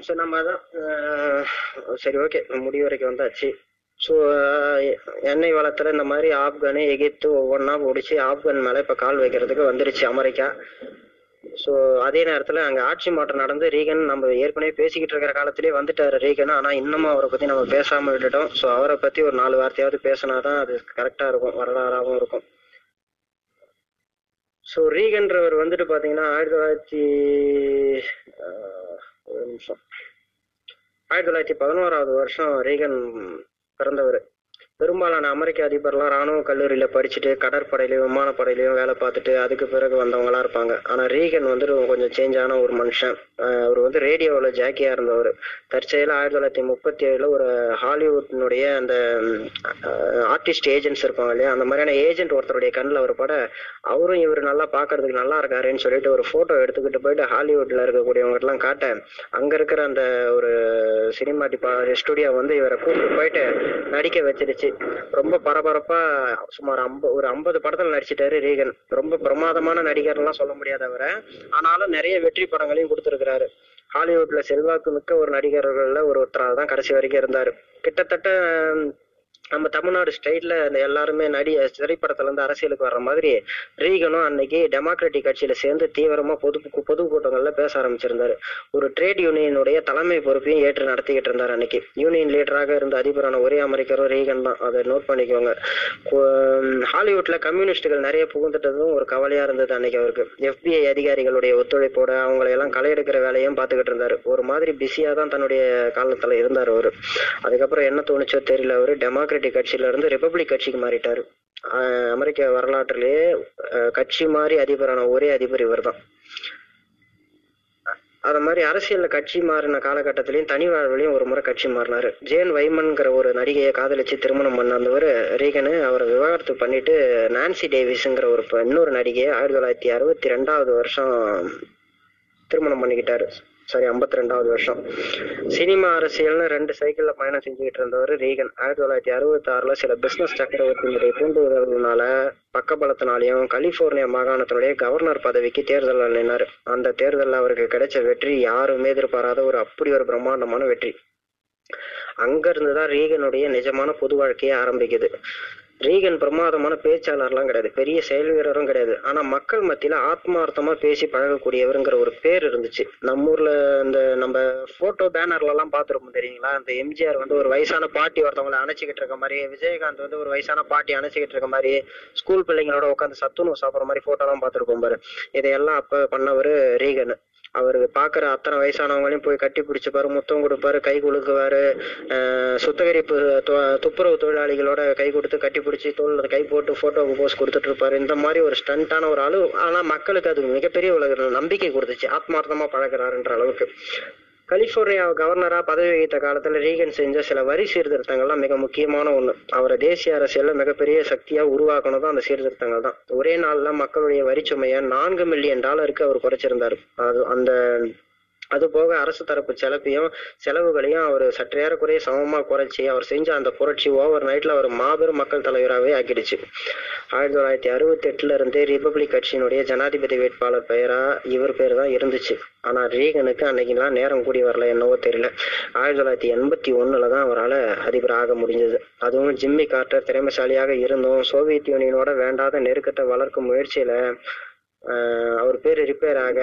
சரி நம்ம அதான் சரி ஓகே முடிவு வரைக்கும் வந்தாச்சு. ஸோ எண்ணெய் வளத்துல இந்த மாதிரி ஆப்கானு எகிப்து ஒவ்வொன்றா பிடிச்சி ஆப்கான் மேலே இப்போ கால் வைக்கிறதுக்கு வந்துருச்சு அமெரிக்கா. ஸோ அதே நேரத்தில் அங்கே ஆட்சி மாற்றம் நடந்து ரீகன் நம்ம ஏற்கனவே பேசிக்கிட்டு இருக்கிற காலத்திலே வந்துட்டார் ரீகன். ஆனால் இன்னமும் அவரை பற்றி நம்ம பேசாமல் விட்டுட்டோம். ஸோ அவரை பற்றி ஒரு நாலு வார்த்தையாவது பேசினா தான் அது கரெக்டாக இருக்கும் வரலாறாகவும் இருக்கும். ஸோ ரீகன்றவர் வந்துட்டு பார்த்தீங்கன்னா ஆயிரத்தி தொள்ளாயிரத்தி ஒரு நிமிஷம். ஆயிரத்தி தொள்ளாயிரத்தி பதினோராவது வருஷம் ரீகன் பிறந்தவர் பெரும்பாலான அமெரிக்க அதிபர்லாம் ராணுவ கல்லூரியில படிச்சுட்டு கடற்படையிலயும் விமானப்படையிலயும் வேலை பார்த்துட்டு அதுக்கு பிறகு வந்தவங்களா இருப்பாங்க. ஆனா ரீகன் வந்து கொஞ்சம் சேஞ்ச் ஆன ஒரு மனுஷன். அவர் வந்து ரேடியோவில் ஜாக்கியா இருந்தவர். தற்செயலா ஆயிரத்தி தொள்ளாயிரத்தி முப்பத்தி ஏழுல ஒரு ஹாலிவுட்னுடைய அந்த ஆர்டிஸ்ட் ஏஜென்ட்ஸ் இருப்பாங்க இல்லையா? அந்த மாதிரியான ஏஜென்ட் ஒருத்தருடைய கண்ணில் அவர் பட அவரும் இவர் நல்லா பார்க்கறதுக்கு நல்லா இருக்காருன்னு சொல்லிட்டு ஒரு போட்டோ எடுத்துக்கிட்டு போயிட்டு ஹாலிவுட்ல இருக்கக்கூடியவங்கலாம் காட்ட அங்க இருக்கிற அந்த ஒரு சினிமா டிபா ஸ்டுடியோ வந்து இவரை கூப்பிட்டு போயிட்டு நடிக்க வச்சிருச்சு. ரொம்ப பரபரப்பா சுமார் ஐம்ப ஒரு ஐம்பது படத்துல நடிச்சிட்டாரு ரீகன். ரொம்ப பிரமாதமான நடிகர்லாம் சொல்ல முடியாதவரை ஆனாலும் நிறைய வெற்றி படங்களையும் கொடுத்துருக்கிறாரு. ஹாலிவுட்ல செல்வாக்கு மிக்க ஒரு நடிகர்கள்ல ஒரு ஒருத்தராக தான் கடைசி வரைக்கும் இருந்தாரு. கிட்டத்தட்ட நம்ம தமிழ்நாடு ஸ்டைல்ல அந்த எல்லாருமே நடி திரைப்படத்துல இருந்து அரசியலுக்கு வர்ற மாதிரி ரீகனும் அன்னைக்கு டெமோக்ராட்டிக் கட்சியில சேர்ந்து தீவிரமா பொது பொது கூட்டங்கள்ல பேச ஆரம்பிச்சிருந்தாரு. ஒரு ட்ரேட் யூனியனுடைய தலைமை பொறுப்பையும் ஏற்று நடத்திக்கிட்டு இருந்தார் அன்னைக்கு. யூனியன் லீடராக இருந்த அதிபரான ஒரே அமெரிக்கரும் ரீகன் தான். அதை நோட் பண்ணிக்கோங்க. ஹாலிவுட்ல கம்யூனிஸ்டுகள் நிறைய புகுந்துட்டதும் ஒரு கவலையா இருந்தது அன்னைக்கு அவருக்கு. எஃபிஐ அதிகாரிகளுடைய ஒத்துழைப்போட அவங்களை எல்லாம் களை எடுக்கிற வேலையும் பார்த்துக்கிட்டு இருந்தாரு. ஒரு மாதிரி பிஸியா தான் தன்னுடைய காலத்துல இருந்தார் அவரு. அதுக்கப்புறம் என்ன தோணுச்சோ தெரியல அவரு. டெமோக்ராட்டிக் கட்சியில இருந்து ரிப்பப்ளிக் கட்சிக்கு மாறிட்டார். அமெரிக்க வரலாற்றிலேயே கட்சி மாறி அதிபரான ஒரே அதிபர் இவர்தான். அது மாதிரி அரசியல்ல கட்சி மாறின காலகட்டத்திலையும் தனி வாழ்விலையும் ஒரு முறை கட்சி மாறினாரு. ஜேன் வைமன்ங்கிற ஒரு நடிகையை காதலிச்சு திருமணம் பண்ணாந்தவர் ரீகனு அவரை விவாகரத்து பண்ணிட்டு நான்சி டேவிஸ்ங்கிற ஒரு இன்னொரு நடிகையை ஆயிரத்தி தொள்ளாயிரத்தி அறுபத்தி ரெண்டாவது வருஷம் திருமணம் பண்ணிக்கிட்டாரு. சாரி ஐம்பத்தி ரெண்டாவது வருஷம். சினிமா அரசியல்னு ரெண்டு சைக்கிள்ல பயணம் செஞ்சுக்கிட்டு இருந்தவர் ரீகன். ஆயிரத்தி தொள்ளாயிரத்தி அறுபத்தி ஆறுல சில பிசினஸ் சக்கரவர்த்தியினுடைய தூண்டுதல்னால பக்கபலத்தினாலையும் கலிபோர்னியா மாகாணத்தினுடைய கவர்னர் பதவிக்கு தேர்தலில் நின்னாரு அந்த தேர்தலில் அவருக்கு கிடைச்ச வெற்றி யாருமே எதிர்பாராத ஒரு அப்படி ஒரு பிரம்மாண்டமான வெற்றி. அங்க இருந்துதான் ரீகனுடைய நிஜமான பொது வாழ்க்கையை ஆரம்பிக்குது. ரீகன் பிரமாதமான பேச்சாளர்லாம் கிடையாது. பெரிய செயல் வீரரும் கிடையாது. ஆனா மக்கள் மத்தியில ஆத்மார்த்தமா பேசி பழகக்கூடியவருங்கிற ஒரு பேர் இருந்துச்சு. நம்ம ஊர்ல இந்த நம்ம போட்டோ பேனர்ல எல்லாம் பாத்துருப்போம் தெரியுங்களா? அந்த எம்ஜிஆர் வந்து ஒரு வயசான பாட்டி ஒருத்தவங்களை அணைச்சிக்கிட்டு இருக்க மாதிரி விஜயகாந்த் வந்து ஒரு வயசான பாட்டி அணைச்சிக்கிட்டு இருக்க மாதிரி ஸ்கூல் பிள்ளைங்களோட உட்காந்து சத்துணவு சாப்பிடுற மாதிரி போட்டோ எல்லாம் பார்த்திருப்போம் பாரு. இதையெல்லாம் அப்ப பண்ணவர் ரீகன். அவருக்கு பாக்குற அத்தனை வயசானவங்களையும் போய் கட்டி பிடிச்சிப்பாரு முத்தம் கொடுப்பாரு கை குலுக்குவாரு ஆஹ் சுத்தகரிப்பு துப்புரவு தொழிலாளிகளோட கை கொடுத்து கட்டி பிடிச்சி தோல் கை போட்டு ஃபோட்டோவுக்கு போஸ் கொடுத்துட்டு இருப்பாரு இந்த மாதிரி ஒரு ஸ்டண்டான ஒரு ஆளு ஆனா மக்களுக்கு அது மிகப்பெரிய உலக நம்பிக்கை கொடுத்துச்சு. ஆத்மார்த்தமா பழகுறாருன்ற அளவுக்கு. கலிபோர்னியா கவர்னரா பதவி வகித்த காலத்துல ரீகன் செஞ்ச சில வரி சீர்திருத்தங்கள்லாம் மிக முக்கியமான ஒண்ணு. அவரை தேசிய அரசியல்ல மிகப்பெரிய சக்தியா உருவாக்கணும் அந்த சீர்திருத்தங்கள் தான் ஒரே நாள்ல மக்களுடைய வரி சுமையை நான்கு மில்லியன் டாலருக்கு அவர் குறைச்சிருந்தாரு. அது அந்த அது போக அரசு தரப்பு செலப்பையும் செலவுகளையும் அவர் சற்றேறக்குறைய சமமா குறைச்சி அவர் செஞ்ச அந்த புரட்சி ஓவர் நைட்ல அவர் மாபெரும் மக்கள் தலைவராகவே ஆக்கிடுச்சு. ஆயிரத்தி தொள்ளாயிரத்தி அறுபத்தி எட்டுல இருந்து ரிபப்ளிக் கட்சியினுடைய ஜனாதிபதி வேட்பாளர் பெயரா இவர் பேர் தான் இருந்துச்சு. ஆனா ரீகனுக்கு அன்னைக்கெல்லாம் நேரம் கூடி வரல என்னவோ தெரியல. ஆயிரத்தி தொள்ளாயிரத்தி எண்பத்தி ஒண்ணுல தான் அவரால் அதிபர் ஆக முடிஞ்சது. அதுவும் ஜிம்மி கார்ட்டர் திறமைசாலியாக இருந்தும் சோவியத் யூனியனோட வேண்டாத நெருக்கத்தை வளர்க்கும் முயற்சியில அவர் பேர் ரிப்பேர் ஆக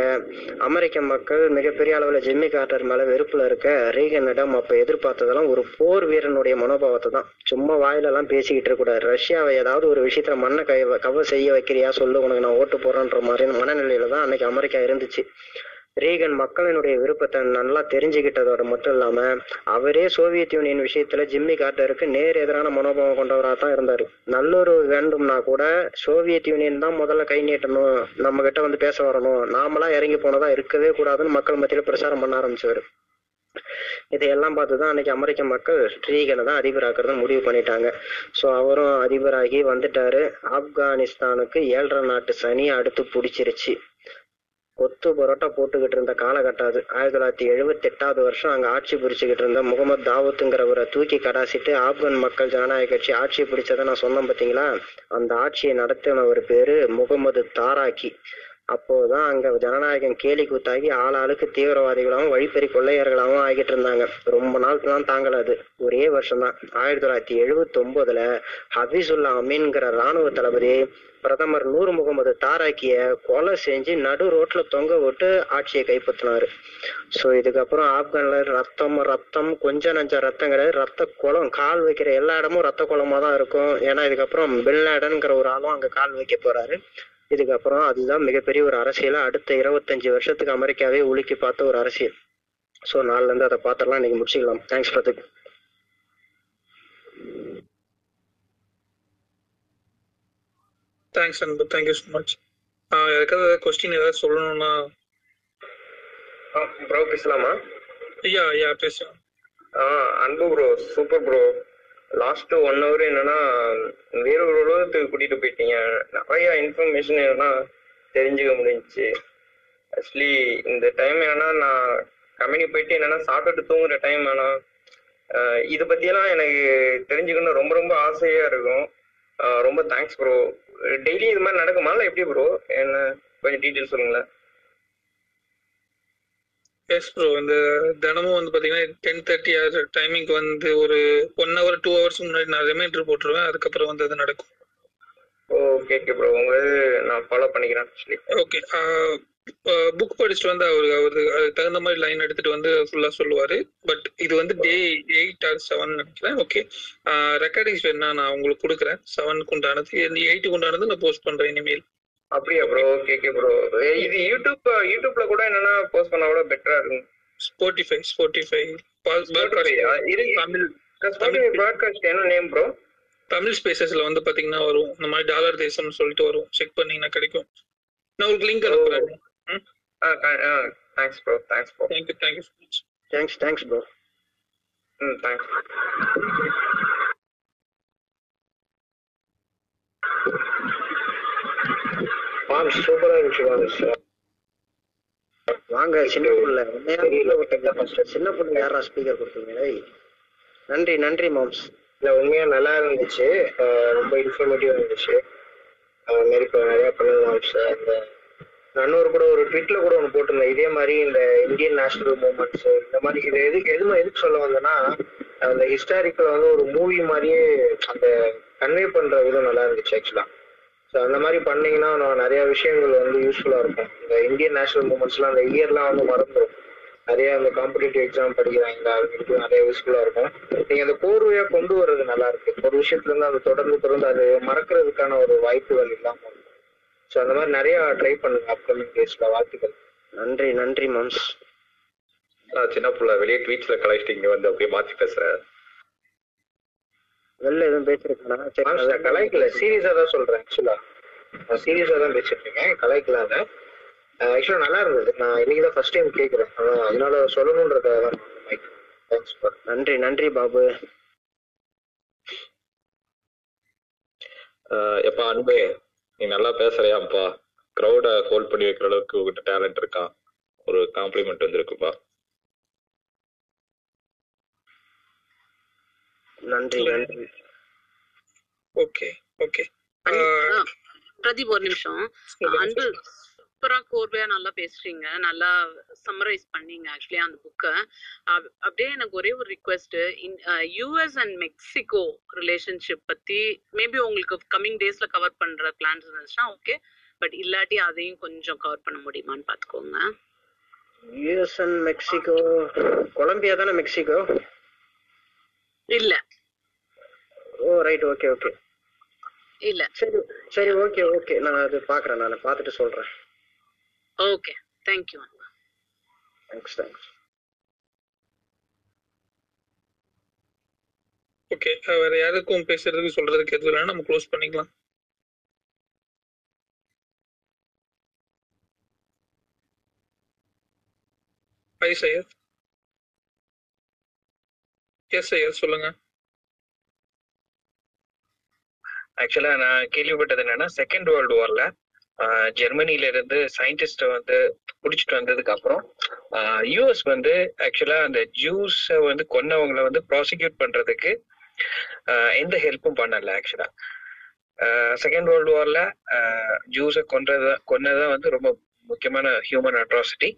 அமெரிக்க மக்கள் மிகப்பெரிய அளவில் ஜிம்மி கார்டர் மேலே வெறுப்பில் இருக்க ரீகனிடம் அப்போ எதிர்பார்த்ததெல்லாம் ஒரு போர் வீரனுடைய மனோபாவத்தை தான். சும்மா வாயிலெல்லாம் பேசிக்கிட்டு இருக்க கூடாது ரஷ்யாவை ஏதாவது ஒரு விஷயத்துல மண்ணை கை கவர் செய்ய வைக்கிறியா சொல்லு உனக்கு நான் ஓட்டு போறேன்ற மாதிரி மனநிலையில தான் அன்னைக்கு அமெரிக்கா இருந்துச்சு. ரீகன் மக்களினுடைய விருப்பத்தை நல்லா தெரிஞ்சுக்கிட்டதோட மட்டும் இல்லாம அவரே சோவியத் யூனியன் விஷயத்துல ஜிம்மி கார்டருக்கு நேர் எதிரான மனோபாவம் கொண்டவராக தான் இருந்தாரு. நல்லுறவு வேண்டும்னா கூட சோவியத் யூனியன் தான் முதல்ல கை நீட்டணும் நம்ம கிட்ட வந்து பேச வரணும். நாமளா இறங்கி போனதா இருக்கவே கூடாதுன்னு மக்கள் மத்தியில பிரச்சாரம் பண்ண ஆரம்பிச்சவர் இதையெல்லாம் பார்த்து தான் அன்னைக்கு அமெரிக்க மக்கள் ரீகனை தான் அதிபராக்கிறத முடிவு பண்ணிட்டாங்க. ஸோ அவரும் அதிபராகி வந்துட்டாரு. ஆப்கானிஸ்தானுக்கு ஏழரை நாட்டு சனி அடுத்து பிடிச்சிருச்சு. கொத்து பரோட்டா போட்டுக்கிட்டு இருந்த காலகட்டம் அது. ஆயிரத்தி தொள்ளாயிரத்தி எழுபத்தி எட்டாவது வருஷம் அங்க ஆட்சி பிடிச்சுக்கிட்டு இருந்த முகமது தாவூத்துங்கிறவரை தூக்கி கடாசிட்டு ஆப்கன் மக்கள் ஜனநாயக கட்சி ஆட்சி பிடிச்சதை நான் சொன்னேன் பாத்தீங்களா? அந்த ஆட்சியை நடத்தினவர் பேரு முகமது தாராக்கி அப்போதான் அங்க ஜனநாயகம் கேலி கூத்தாகி ஆளாளுக்கு தீவிரவாதிகளாகவும் வழிப்பறி கொள்ளையர்களாகவும் ஆகிட்டு இருந்தாங்க. ரொம்ப நாள் தான் தாங்கல அது. ஒரே வருஷம் தான் ஆயிரத்தி தொள்ளாயிரத்தி எழுபத்தி ஒன்பதுல ஹபீசுல்லா அமீன்கிற ராணுவ தளபதி பிரதமர் நூர் முகமது தாராக்கிய கொலை செஞ்சு நடு ரோட்ல தொங்க விட்டு ஆட்சியை கைப்பற்றினாரு. சோ இதுக்கப்புறம் ஆப்கான்ல ரத்தம் ரத்தம் கொஞ்சம் நஞ்ச ரத்தம் கிடையாது. ரத்த குளம் கால் வைக்கிற எல்லா இடமும் ரத்த குளமா தான் இருக்கும். ஏன்னா இதுக்கப்புறம் பின்லேடன்ங்கிற ஒரு ஆளும் அங்க கால் வைக்க போறாரு. இதுக்கப்புறம் அதுதான் மிகப்பெரிய ஒரு அரசியல அடுத்த இருபத்தஞ்சு வருஷத்துக்கு அமெரிக்காவே உலுக்கி பார்த்த ஒரு அரசியல். ஸோ நாலுலேருந்து அதை பார்த்துடலாம். இன்னைக்கு முடிச்சுக்கலாம். Thanks Pradeep.
Thanks Anbu. Thank you so much யாருக்காவது கொஸ்டின் ஏதாவது சொல்லணும்னா?
ப்ரோ பேசலாமா?
ஐயா ஐயா
ஆ Anbu bro super bro last one hour என்னன்னா வேற ஒரு உலகத்துக்கு கூட்டிட்டு போயிட்டீங்க. நிறைய இன்ஃபர்மேஷன் என்னன்னா தெரிஞ்சுக்க முடிஞ்சிச்சு. ஆக்சுவலி இந்த டைம் என்னன்னா நான் கம்பெனி போயிட்டு என்னன்னா சாப்பிட்டுட்டு தூங்குற டைம் ஆனா இதை பத்தியெல்லாம் எனக்கு தெரிஞ்சுக்கணும் ரொம்ப ரொம்ப ஆசையா இருக்கும். ரொம்ப தேங்க்ஸ் ப்ரோ டெய்லி இது மாதிரி நடக்குமா? இல்லை எப்படி ப்ரோ என்ன? கொஞ்சம் டீட்டெயில் சொல்லுங்களேன்.
எஸ் ப்ரோ இந்த தினமும் வந்து பார்த்தீங்கன்னா டென் தேர்ட்டி ஆகிற டைமிங்க்கு வந்து ஒரு ஒன் ஹவர் டூ ஹவர்ஸ் முன்னாடி நான் ரிமைண்டர் போட்டுருவேன். அதுக்கப்புறம் வந்து அது நடக்கும்.
ஓகே ஓகே ப்ரோ உங்க இது நான் ஃபாலோ பண்ணிக்கிறேன்
ஓகே புக் படிச்சுட்டு வந்து அவரு அவரு அதுக்கு தகுந்த மாதிரி லைன் எடுத்துட்டு வந்து ஃபுல்லா சொல்லுவாரு. பட் இது வந்து டே எயிட் ஆர் செவன் நினைக்கிறேன். ஓகே ரெக்கார்டிங்ஸ் வேணா நான் உங்களுக்கு கொடுக்குறேன். செவனுக்கு உண்டானது. எயிட்டுக்கு உண்டானது நான் போஸ்ட் பண்றேன் இனிமேல்.
அப்படியா ப்ரோ ஓகே ஓகே ப்ரோ இது யூடியூப் யூடியூப்ல கூட என்னன்னா போஸ்ட் பண்ணா கூட பெட்டரா இருக்கும். Spotify Spotify.
தமிழ்
broadcast என்ன நேம் ப்ரோ
தமிழ் ஸ்பேசஸ்ல வந்து பாத்தீங்கன்னா வரும். இந்த மாதிரி டாலர் தேசம்னு சொல்லிட்டு வரும். செக் பண்ணீங்கன்னா கிடைக்கும். நான் உங்களுக்கு லிங்க் அனுப்புறேன்.
Thanks bro thanks bro
thank you thank you
so much thanks thanks bro
ம் தேங்க்ஸ்
மாம் சூப்பரா இருந்துச்சு மாம்ஸ் வாங்க சின்ன புள்ள உண்மையா உள்ள விட்டீங்க first. சின்ன புள்ள யாரா ஸ்பீக்கர் கொடுத்தீங்க? நன்றி நன்றி மாம்ஸ்
இல்ல உண்மையா நல்லா இருந்துச்சு. ரொம்ப இன்ஃபர்மேட்டிவா இருந்துச்சு. அஹ் மாதிரி இப்போ நிறைய பண்ணலாம் சார் நான் இன்னொரு கூட ஒரு ட்விட்ல கூட ஒன்று போட்டிருந்தேன். இதே மாதிரி இந்த இந்தியன் நேஷனல் மூமெண்ட்ஸ் இந்த மாதிரி இது எதுக்கு எதுவும் எதுக்கு சொல்ல வந்தேன்னா அந்த ஹிஸ்டாரிக்கல் வந்து ஒரு மூவி மாதிரியே அந்த கன்வே பண்ற விதம் நல்லா இருந்துச்சு ஆக்சுவலா ஸோ அந்த மாதிரி பண்ணீங்கன்னா நான் நிறைய விஷயங்கள் வந்து யூஸ்ஃபுல்லா இருக்கும். இந்த இந்தியன் நேஷனல் மூமெண்ட்ஸ்லாம் அந்த இயர்லாம் வந்து மறந்துடும் நிறைய அந்த காம்படிட்டிவ் எக்ஸாம் படிக்கிறாங்க அவங்களுக்கு நிறைய யூஸ்ஃபுல்லா இருக்கும். நீங்க அந்த கோர்வையா கொண்டு வர்றது நல்லா இருக்கு. ஒரு விஷயத்துல இருந்து அது தொடர்ந்து தொடர்ந்து அது மறக்கிறதுக்கான ஒரு வாய்ப்புகள் இல்லாம இருக்கும். ஸோ அந்த மாதிரி நிறைய ட்ரை பண்ணுங்க அப்கமிங் டேஸ்ல வாழ்த்துக்கள்.
நன்றி நன்றி மாம்ஸ்
நான் சின்ன புள்ள வெளியே ட்வீட்ஸ்ல கலாய்ச்சிட்டு இங்க வந்து அப்படியே மாத்தி பேசுறேன்.
வெளில எதுவும் பேசிருக்கானா சரி
கலாய்க்கல. சீரியஸா தான் சொல்றேன் ஆக்சுவலா நான் சீரியஸா தான் பேசிட்டு இருக்கேன் கலாய்க்கலாத ஆக்சுவலா நல்லா இருந்தது. நான் இன்னைக்கு தான் ஃபர்ஸ்ட் டைம் கேட்கறேன் அதான் அதனால சொல்லணுன்றதுக்காக தான் தேங்க்ஸ் ஃபார்
நன்றி நன்றி பாபு.
எப்பா அன்பு நீ நல்லா பேசுறியாப்பா க்ரௌட ஹோல்ட் பண்ணி வைக்கிற அளவுக்கு உங்ககிட்ட டேலண்ட் இருக்கா? ஒரு காம்ப்ளிமெண்ட் வந்திருக்குப்பா.
நன்றி நன்றி.
Okay okay.
பிரதீப் ஒரு நிமிஷம். அன்பு சூப்பரா கோர்வையா நல்லா பேசுறீங்க. நல்லா சம்மரைஸ் பண்ணீங்க ஆக்சுவலி அந்த புக்கை அப்படியே எனக்கு ஒரே ஒரு request US and Mexico relationship பத்தி மேபி உங்களுக்கு கம்மிங் டேஸ்ல கவர் பண்ற பிளான்ஸ் இருந்துச்சுன்னா ஓகே பட் இல்லாட்டி அதையும் கொஞ்சம் கவர் பண்ண முடியுமான்னு பாத்துக்கோங்க
யூஎஸ் அண்ட் மெக்சிகோ கொலம்பியா தானே மெக்சிகோ
இல்ல.
ஓ ரைட் ஓகே ஓகே
இல்ல.
சரி சரி ஓகே ஓகே நான் அது பார்க்குறேன் நான் பார்த்துட்டு சொல்கிறேன்
okay
thank you thanks
thanks okay வேற யாருக்கும் பேசுறதுக்கு சொல்றதுக்கு எதுவும் இல்லைன்னா நம்ம க்ளோஸ் பண்ணிக்கலாம். ஐ சையத் எஸ் சையத் சொல்லுங்க.
ஆக்சுவலா நான் கேள்விப்பட்டது என்னன்னா செகண்ட் வேர்ல்டு வார்ல ஜெர்மனில இருந்து சயின்டிஸ்ட வந்து பிடிச்சிட்டு வந்ததுக்கு அப்புறம் யூஎஸ் வந்து ஆக்சுவலா அந்த ஜூஸ் வந்து கொன்னவங்களை வந்து ப்ராசிக்யூட் பண்றதுக்கு எந்த ஹெல்ப்பும் பண்ணல ஆக்சுவலா செகண்ட் வேர்ல்டு வார்ல ஜூஸை கொன்றத கொன்னதான் வந்து ரொம்ப முக்கியமான ஹியூமன் அட்ராசிட்டி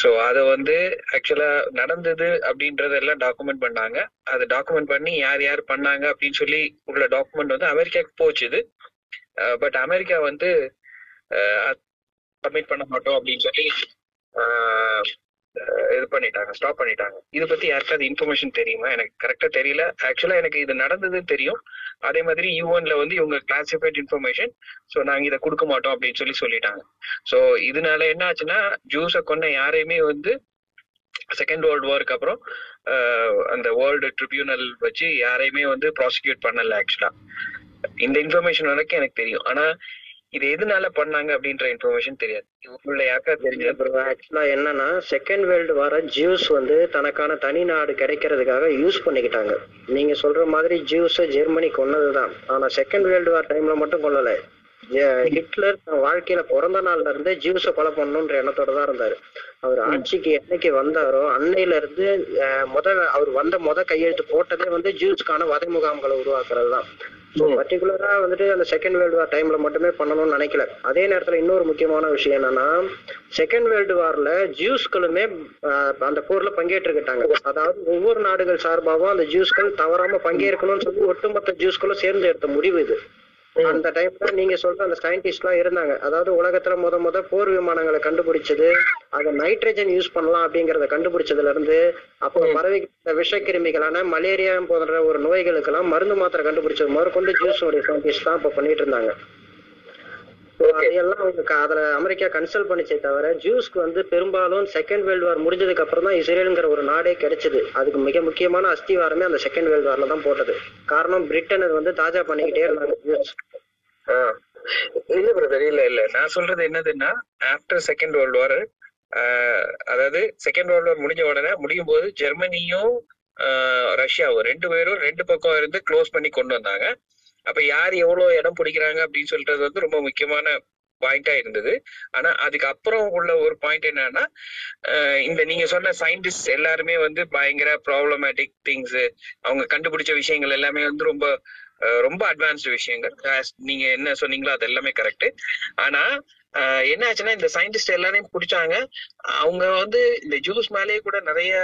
ஸோ அதை வந்து ஆக்சுவலா நடந்தது அப்படின்றதெல்லாம் டாக்குமெண்ட் பண்ணாங்க. அதை டாக்குமெண்ட் பண்ணி யார் யார் பண்ணாங்க அப்படின்னு சொல்லி உள்ள டாக்குமெண்ட் வந்து அமெரிக்காவுக்கு போச்சுது. பட் அமெரிக்கா வந்து சப்மிட் பண்ண மாட்டோம் அப்படின்னு சொல்லி இது பண்ணிட்டாங்க ஸ்டாப் பண்ணிட்டாங்க. இதை பத்தி யாருக்காவது இன்ஃபர்மேஷன் தெரியுமா? எனக்கு கரெக்டா தெரியல. ஆக்சுவலா எனக்கு இது நடந்தது தெரியும். அதே மாதிரி யூஎன்ல வந்து இவங்க கிளாசிஃபைட் இன்ஃபர்மேஷன் ஸோ நாங்க இதை கொடுக்க மாட்டோம் அப்படின்னு சொல்லி சொல்லிட்டாங்க. ஸோ இதனால என்ன ஆச்சுன்னா ஜூஸை கொன்ன யாரையுமே வந்து செகண்ட் வேர்ல்டு வார்க்கு அப்புறம் அந்த வேர்ல்டு ட்ரிபியூனல் வச்சு யாரையுமே வந்து ப்ராசிக்யூட் பண்ணல ஆக்சுவலா இந்த இன்ஃபர்மேஷன் வரைக்கும் எனக்கு தெரியும். ஆனா இது எதனால பண்ணாங்க அப்படின்ற இன்ஃபர்மேஷன் தெரியாது. உள்ள யாருக்கா தெரிஞ்ச
ஆக்சுவலா என்னன்னா செகண்ட் வேர்ல்டு வார ஜூஸ் வந்து தனக்கான தனி நாடு கிடைக்கிறதுக்காக யூஸ் பண்ணிக்கிட்டாங்க. நீங்க சொல்ற மாதிரி ஜூஸ் ஜெர்மனி கொன்னதுதான். ஆனா செகண்ட் வேர்ல்டு வார் டைம்ல மட்டும் கொல்லல. ஹிட்லர் தன் வாழ்க்கையில பிறந்த நாள்ல இருந்தே ஜூஸை கொலை பண்ணணுன்ற எண்ணத்தோட தான் இருந்தாரு. அவர் ஆட்சிக்கு என்னைக்கு வந்தாரோ அன்னையில இருந்து முத அவர் வந்த முத கையெழுத்து போட்டதே வந்து ஜூஸ்க்கான வதை முகாம்களை உருவாக்குறது தான் பர்டிகுலரா வந்துட்டு அந்த செகண்ட் வேர்ல்டு வார் டைம்ல மட்டுமே பண்ணணும்னு நினைக்கல. அதே நேரத்துல இன்னொரு முக்கியமான விஷயம் என்னன்னா செகண்ட் வேர்ல்டு வார்ல ஜூஸ்களுமே ஆஹ், அந்த போர்ல பங்கேற்றுக்கிட்டாங்க. அதாவது ஒவ்வொரு நாடுகள் சார்பாகவும் அந்த ஜூஸ்கள் தவறாம பங்கேற்கணும்னு சொல்லி ஒட்டுமொத்த ஜூஸ்களும் சேர்ந்து எடுத்த முடிவு இது. அந்த டைம்ல நீங்க சொல்ற அந்த சயின்டிஸ்ட் எல்லாம் இருந்தாங்க. அதாவது உலகத்துல முத முத போர் விமானங்களை கண்டுபிடிச்சது அதை நைட்ரஜன் யூஸ் பண்ணலாம் அப்படிங்கறத கண்டுபிடிச்சதுல இருந்து அப்போ பறவை விஷக்கிருமிகளான மலேரியா போன்ற ஒரு நோய்களுக்கெல்லாம் மருந்து மாத்திரை கண்டுபிடிச்சது முதற்கொண்டு ஜூஸ் உடைய சயின்டிஸ்ட் தான் இப்ப பண்ணிட்டு இருந்தாங்க. அதையெல்லாம் அவங்க அதுல அமெரிக்கா கன்சல்ட் பண்ணிச்சே தவிர ஜூஸ்க்கு வந்து பெரும்பாலும் செகண்ட் வேர்ல்டு வார் முடிஞ்சதுக்கு அப்புறம் தான் இஸ்ரேலுங்கிற ஒரு நாடே கிடைச்சது. அதுக்கு மிக முக்கியமான அஸ்திவாரமே அந்த செகண்ட் வேர்ல்டு வார்ல தான் போட்டது. காரணம் பிரிட்டன் வந்து தாஜா பண்ணிக்கிட்டே இருந்தாங்க ஜூஸ்.
இல்ல பிரதர் இல்ல இல்ல. நான் சொல்றது என்னதுன்னா ஆஃப்டர் செகண்ட் வேர்ல்டு வார் அதாவது செகண்ட் வேர்ல்டு வார் முடிஞ்ச உடனே முடியும் போது ஜெர்மனியும் ரஷ்யாவும் ரெண்டு பேரும் ரெண்டு பக்கம் இருந்து க்ளோஸ் பண்ணி கொண்டு வந்தாங்க. அப்ப யார் எவ்வளவு இடம் பிடிக்கிறாங்க அப்படின்னு சொல்றது வந்து ரொம்ப முக்கியமான பாயிண்டா இருந்தது. ஆனா அதுக்கு அப்புறம் உள்ள ஒரு பாயிண்ட் என்னன்னா ஆஹ் இந்த நீங்க சொன்ன சயின்டிஸ்ட் எல்லாருமே வந்து பயங்கர ப்ராப்ளமேட்டிக் திங்ஸ் அவங்க கண்டுபிடிச்ச விஷயங்கள் எல்லாமே வந்து ரொம்ப அஹ் ரொம்ப அட்வான்ஸ்டு விஷயங்கள். நீங்க என்ன சொன்னீங்களோ அது எல்லாமே கரெக்ட் ஆனா என்ன ஆச்சுன்னா இந்த சயின்டிஸ்ட் எல்லாரையும் பிடிச்சாங்க. அவங்க வந்து இந்த ஜூஸ் மேலேயே கூட நிறைய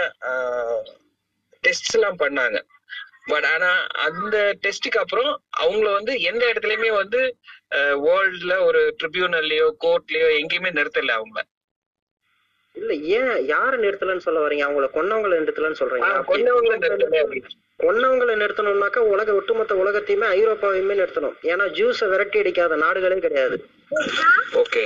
டெஸ்ட் எல்லாம் பண்ணாங்க. பட் ஆனா அந்த டெஸ்ட்டுக்கு அப்புறம் அவங்கள வந்து எந்த இடத்துலயுமே வந்து வேர்ல்ட்ல ஒரு ட்ரிபியூனல்லையோ கோர்ட்லயோ எங்கேயுமே நிறுத்தல அவங்க
இல்ல ஏன் யார நிறுத்தலன்னு சொல்ல வரீங்க? அவங்கள கொன்னவங்களை நிறுத்தலன்னு சொல்றீங்க.
கொன்னவங்கள நிறுத்தல.
கொன்னவங்களை நிறுத்தணும்னாக்கா உலக ஒட்டுமொத்த உலகத்தையுமே ஐரோப்பாவையுமே நிறுத்தணும். ஏன்னா ஜூஸை விரட்டி அடிக்காத நாடுகளே கிடையாது.
ஓகே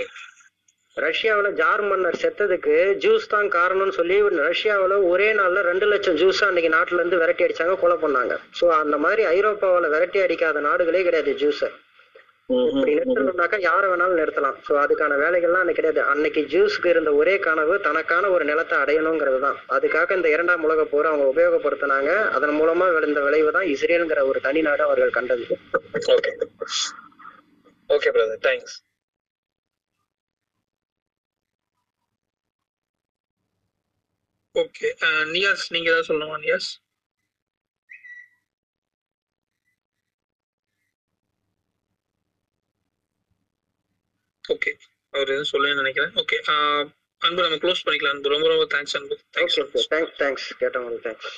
ரஷ்யாவுல ஜார் மன்னர் செத்ததுக்கு ஜூஸ் தான் காரணம்னு சொல்லி ரஷ்யாவுல ஒரே நாள்ல ரெண்டு லட்சம் ஜூஸ் அன்னைக்கு நாட்டுல இருந்து விரட்டி அடிச்சாங்க கொலை பண்ணாங்க. சோ அந்த மாதிரி ஐரோப்பாவுல விரட்டி அடிக்காத நாடுகளே கிடையாது ஜூஸை. இப்படி நிறுத்தணும்னாக்கா யாரை வேணாலும் நிறுத்தலாம். சோ அதுக்கான வேலைகள்லாம் அன்னைக்கு கிடையாது. அன்னைக்கு ஜூஸ்க்கு இருந்த ஒரே கனவு தனக்கான ஒரு நிலத்தை அடையணுங்கிறது தான். அதுக்காக இந்த இரண்டாம் உலக போர் அவங்க உபயோகப்படுத்தினாங்க. அதன் மூலமா விழுந்த விளைவு தான் இஸ்ரேலுங்கிற ஒரு தனி நாடு அவர்கள் கண்டது.
Okay okay brother thanks
okay Niyas uh, நீங்க ஏதாவது சொல்லணுமா நியாஸ் ஓகே அவர் எதுவும் சொல்லுன்னு நினைக்கிறேன். ஓகே uh, அன்பு நம்ம க்ளோஸ் பண்ணிக்கலாம் அன்பு. ரொம்ப ரொம்ப thanks Anbu. Thanks
thanks thanks கேட்டவங்களுக்கு thanks